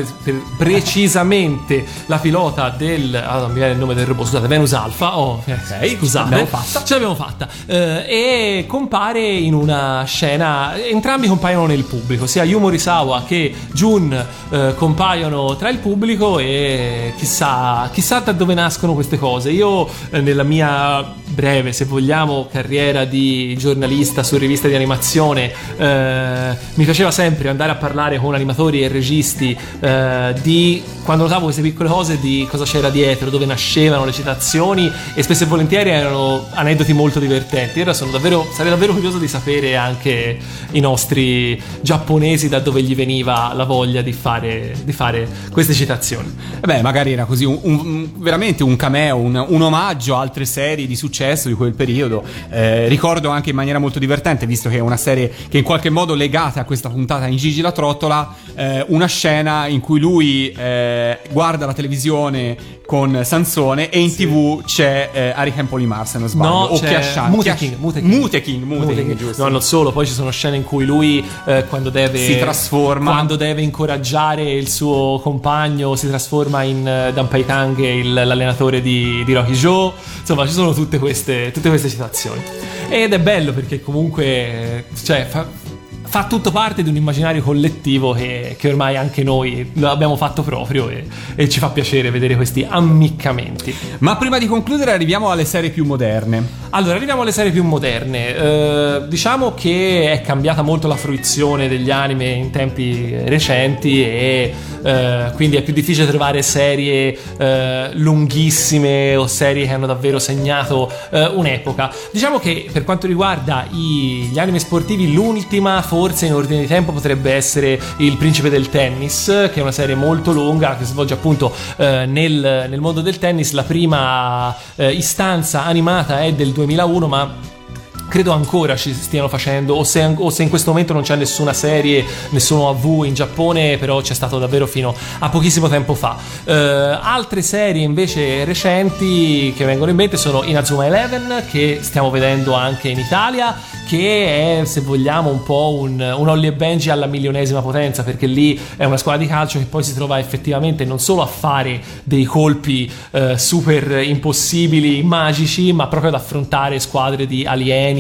Speaker 3: precisamente la pilota del ah, non mi viene il nome del robot, scusate, Venus Alpha. Oh, eh, scusate,
Speaker 2: l'abbiamo fatta.
Speaker 3: ce l'abbiamo fatta. Eh, e compare in una scena, entrambi compaiono nel pubblico, sia Yumo Risawa che Jun eh, compaiono tra il pubblico e chissà, chissà da dove nascono queste cose. Io eh, nella mia breve, se vogliamo, carriera di giornalista su riviste di animazione, eh, mi piaceva sempre andare a parlare con animatori e registi eh, di quando notavo queste piccole cose, di cosa c'era dietro, dove nascevano le citazioni e spesso e volentieri erano aneddoti molto divertenti. Ora sono davvero, sarei davvero curioso di sapere anche i nostri giapponesi da dove gli veniva la voglia di fare, di fare queste citazioni.
Speaker 2: Eh Beh, magari era così un- un- veramente un cameo, un, un omaggio a altre serie di successo di quel periodo. Eh, ricordo anche in maniera molto divertente, visto che è una serie che in qualche modo legata a questa puntata in Gigi la Trottola, eh, una scena in cui lui eh, guarda la televisione con Sansone e in tv c'è eh, Hurricane Polimar, se non sbaglio.
Speaker 3: No,
Speaker 2: o Chiashan-
Speaker 3: Mutekin, Mutekin.
Speaker 2: Mutekin, Mutekin, giusto.
Speaker 3: No, non solo, poi ci sono scene in cui lui eh, quando deve
Speaker 2: Si trasforma.
Speaker 3: quando deve incoraggiare il suo compagno si trasforma in uh, Danpai Tang, l'allenatore di, di Rocky Joe. Insomma, ci sono tutte queste, tutte queste citazioni. Ed è bello perché comunque cioè, fa, fa tutto parte di un immaginario collettivo che, che ormai anche noi lo abbiamo fatto proprio e, e ci fa piacere vedere questi ammiccamenti.
Speaker 2: Ma prima di concludere arriviamo alle serie più moderne.
Speaker 3: Allora, arriviamo alle serie più moderne. Eh, diciamo che è cambiata molto la fruizione degli anime in tempi recenti e eh, quindi è più difficile trovare serie eh, lunghissime o serie che hanno davvero segnato eh, un'epoca. Diciamo che per quanto riguarda i- gli anime sportivi, l'ultima forse in ordine di tempo potrebbe essere Il Principe del Tennis, che è una serie molto lunga che svolge appunto eh, nel, nel mondo del tennis. La prima eh, istanza animata è del 2001, ma credo ancora ci stiano facendo o se, o se in questo momento non c'è nessuna serie nessuno AV in Giappone però c'è stato davvero fino a pochissimo tempo fa. Eh, altre serie invece recenti che vengono in mente sono Inazuma Eleven che stiamo vedendo anche in Italia che è se vogliamo un po' un, un Holly e Benji alla milionesima potenza perché lì è una squadra di calcio che poi si trova effettivamente non solo a fare dei colpi eh, super impossibili magici ma proprio ad affrontare squadre di alieni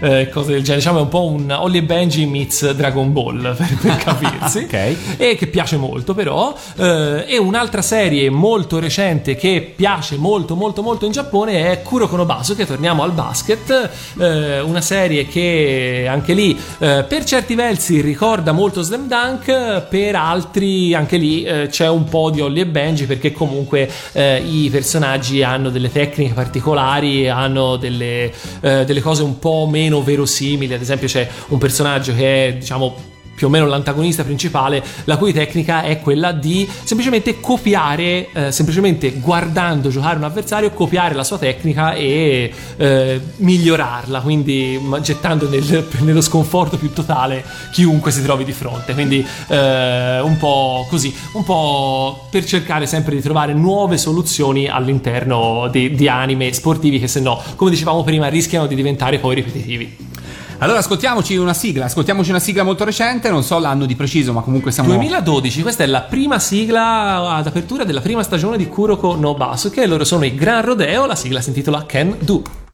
Speaker 3: eh, cose del genere. Diciamo è un po' un Holly e Benji meets Dragon Ball per, per capirsi.
Speaker 2: Ok.
Speaker 3: e che piace molto però. Eh, e un'altra serie molto recente che piace molto molto molto in Giappone è Kuroko no Baso che torniamo al basket. Eh, una serie che anche lì eh, per certi versi ricorda molto Slam Dunk per altri anche lì eh, c'è un po' di Holly e Benji perché comunque eh, i personaggi hanno delle tecniche particolari hanno delle, delle cose un po' meno verosimili ad esempio c'è un personaggio che è diciamo
Speaker 8: più o meno l'antagonista principale, la cui tecnica è quella di semplicemente copiare, eh, semplicemente guardando giocare un avversario, copiare la sua tecnica e eh, migliorarla, quindi gettando nel, nello sconforto più totale chiunque si trovi di fronte. Quindi eh, un po' così, un po' per cercare sempre di trovare nuove soluzioni all'interno di, di anime sportivi che se no, come dicevamo prima, rischiano di diventare poi ripetitivi.
Speaker 2: Allora ascoltiamoci una sigla, ascoltiamoci una sigla molto recente, non so l'anno di preciso, ma comunque siamo
Speaker 8: 2012, questa è la prima sigla ad apertura della prima stagione di Kuroko no Basu, che loro sono i Gran Rodeo, la sigla si intitola Can Do.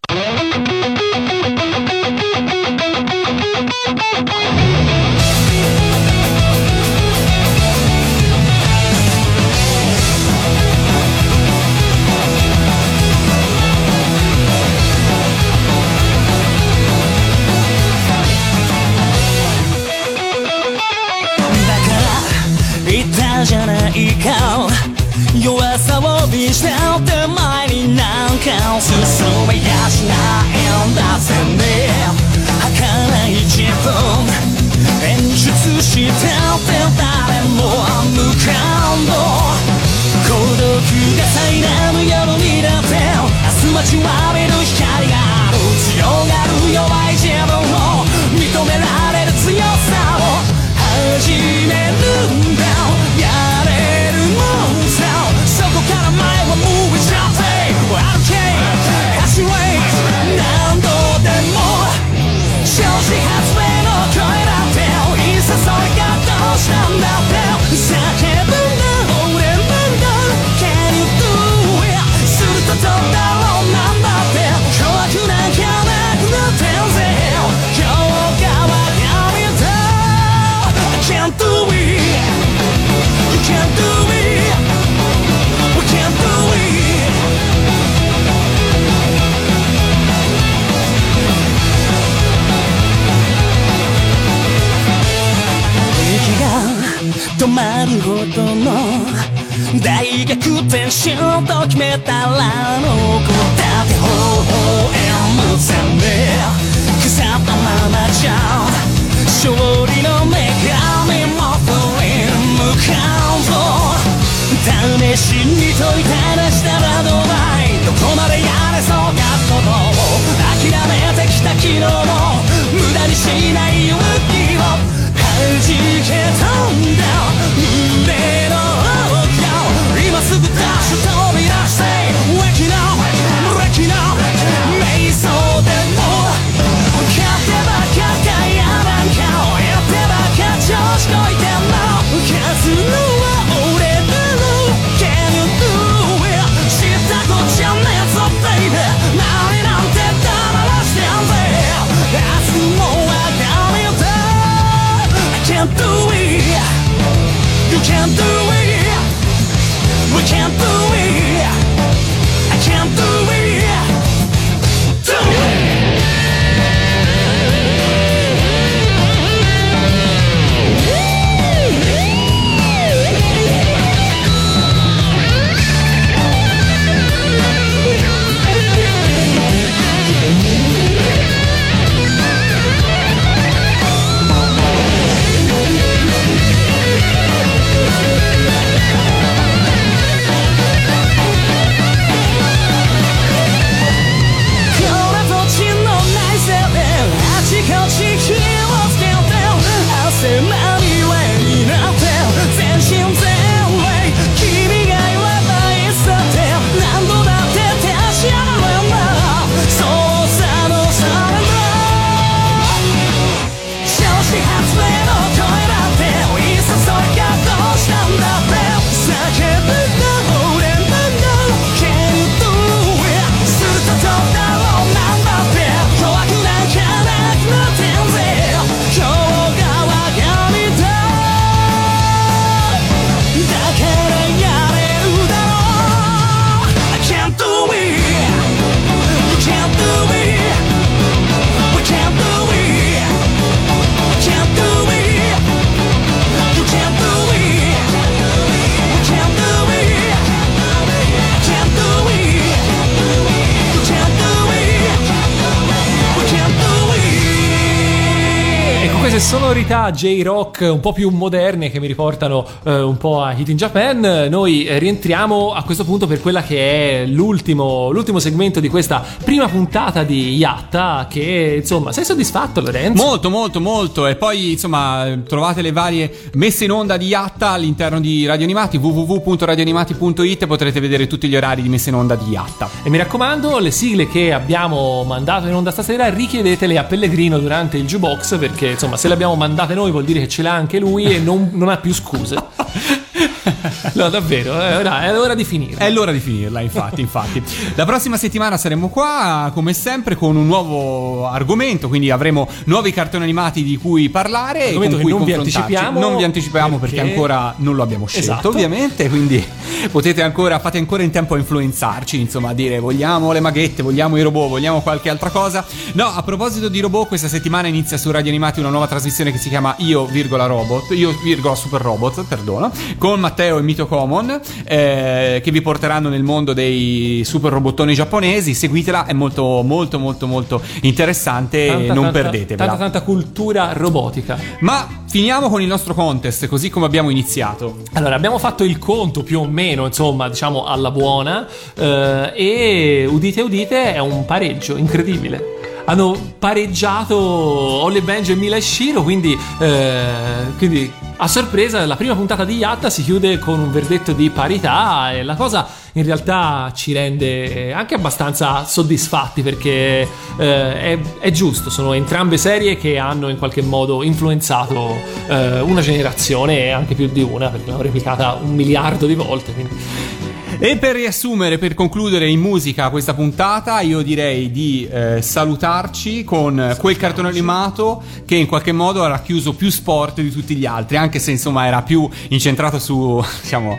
Speaker 3: J-rock un po' più moderne che mi riportano eh, un po' a Hit in Japan, noi eh, rientriamo a questo punto per quella che è l'ultimo, l'ultimo segmento di questa prima puntata di Yatta che insomma sei soddisfatto Lorenzo?
Speaker 2: Molto, molto, molto. E poi, insomma, trovate le varie messe in onda di Yatta all'interno di Radio Animati, www.radioanimati.it potrete vedere tutti gli orari di messa in onda di Yatta.
Speaker 3: E mi raccomando, le sigle che abbiamo mandato in onda stasera richiedetele a Pellegrino durante il jukebox perché insomma se le abbiamo mandate noi vuol dire che ce l'ha anche lui e non, non ha più scuse. No, davvero, è ora, è ora di finire.
Speaker 2: È l'ora di finirla, infatti, infatti. La prossima settimana saremo qua, come sempre, con un nuovo argomento, quindi avremo nuovi cartoni animati di cui parlare. e
Speaker 3: Argomento
Speaker 2: con
Speaker 3: che
Speaker 2: cui
Speaker 3: non vi
Speaker 2: confrontarci.
Speaker 3: anticipiamo,
Speaker 2: Non vi anticipiamo perché,
Speaker 3: perché
Speaker 2: ancora non lo abbiamo scelto,
Speaker 3: Esatto.
Speaker 2: ovviamente, quindi potete ancora, fate ancora in tempo a influenzarci, insomma, a dire vogliamo le maghette, vogliamo i robot, vogliamo qualche altra cosa. No, a proposito di robot, questa settimana inizia su Radio Animati una nuova trasmissione che si chiama Io, virgola robot, io, virgola super robot, perdono, con Matteo e Mito Common, eh, che vi porteranno nel mondo dei super robottoni giapponesi. Seguitela, è molto, molto, molto, molto interessante e
Speaker 3: Tanta,
Speaker 2: non
Speaker 3: tanta-
Speaker 2: perdetevela.
Speaker 3: Tanta, tanta cultura robotica.
Speaker 2: Ma finiamo con il nostro contest, così come abbiamo iniziato.
Speaker 3: Allora, abbiamo fatto il conto più o meno, insomma, diciamo alla buona. eh, e udite, udite, è un pareggio incredibile. Hanno pareggiato Holly Benji e Mila e Shiro, quindi, eh, quindi a sorpresa la prima puntata di Yatta si chiude con un verdetto di parità e la cosa in realtà ci rende anche abbastanza soddisfatti perché eh, è, è giusto, sono entrambe serie che hanno in qualche modo influenzato eh, una generazione e anche più di una perché l'hanno replicata un miliardo di volte. Quindi.
Speaker 2: E per riassumere, per concludere in musica questa puntata, io direi di eh, salutarci con quel cartone animato che in qualche modo ha racchiuso più sport di tutti gli altri, anche se insomma era più incentrato su, diciamo,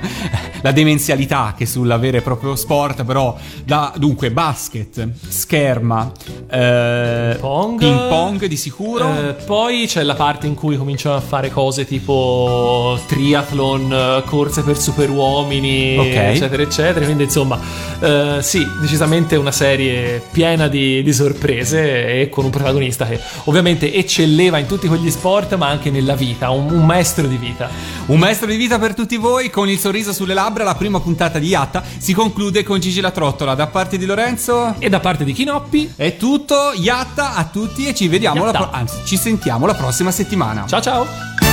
Speaker 2: la demenzialità che sull'avere proprio sport, però da, dunque basket, scherma, eh,
Speaker 3: Pong.
Speaker 2: ping pong di sicuro.
Speaker 3: Eh, poi c'è la parte in cui cominciano a fare cose tipo triathlon, eh, corse per superuomini,
Speaker 2: Ok.
Speaker 3: eccetera, eccetera. Quindi, insomma, eh, sì, decisamente una serie piena di, di sorprese e con un protagonista che ovviamente eccelleva in tutti quegli sport, ma anche nella vita, un, un maestro di vita.
Speaker 2: Un maestro di vita per tutti voi, con il sorriso sulle labbra, la prima puntata di Yatta si conclude con Gigi la Trottola. Da parte di Lorenzo
Speaker 3: E da parte di Chinoppi,
Speaker 2: è tutto, Yatta a tutti e ci vediamo, pro- anzi ci sentiamo la prossima settimana.
Speaker 3: ciao ciao!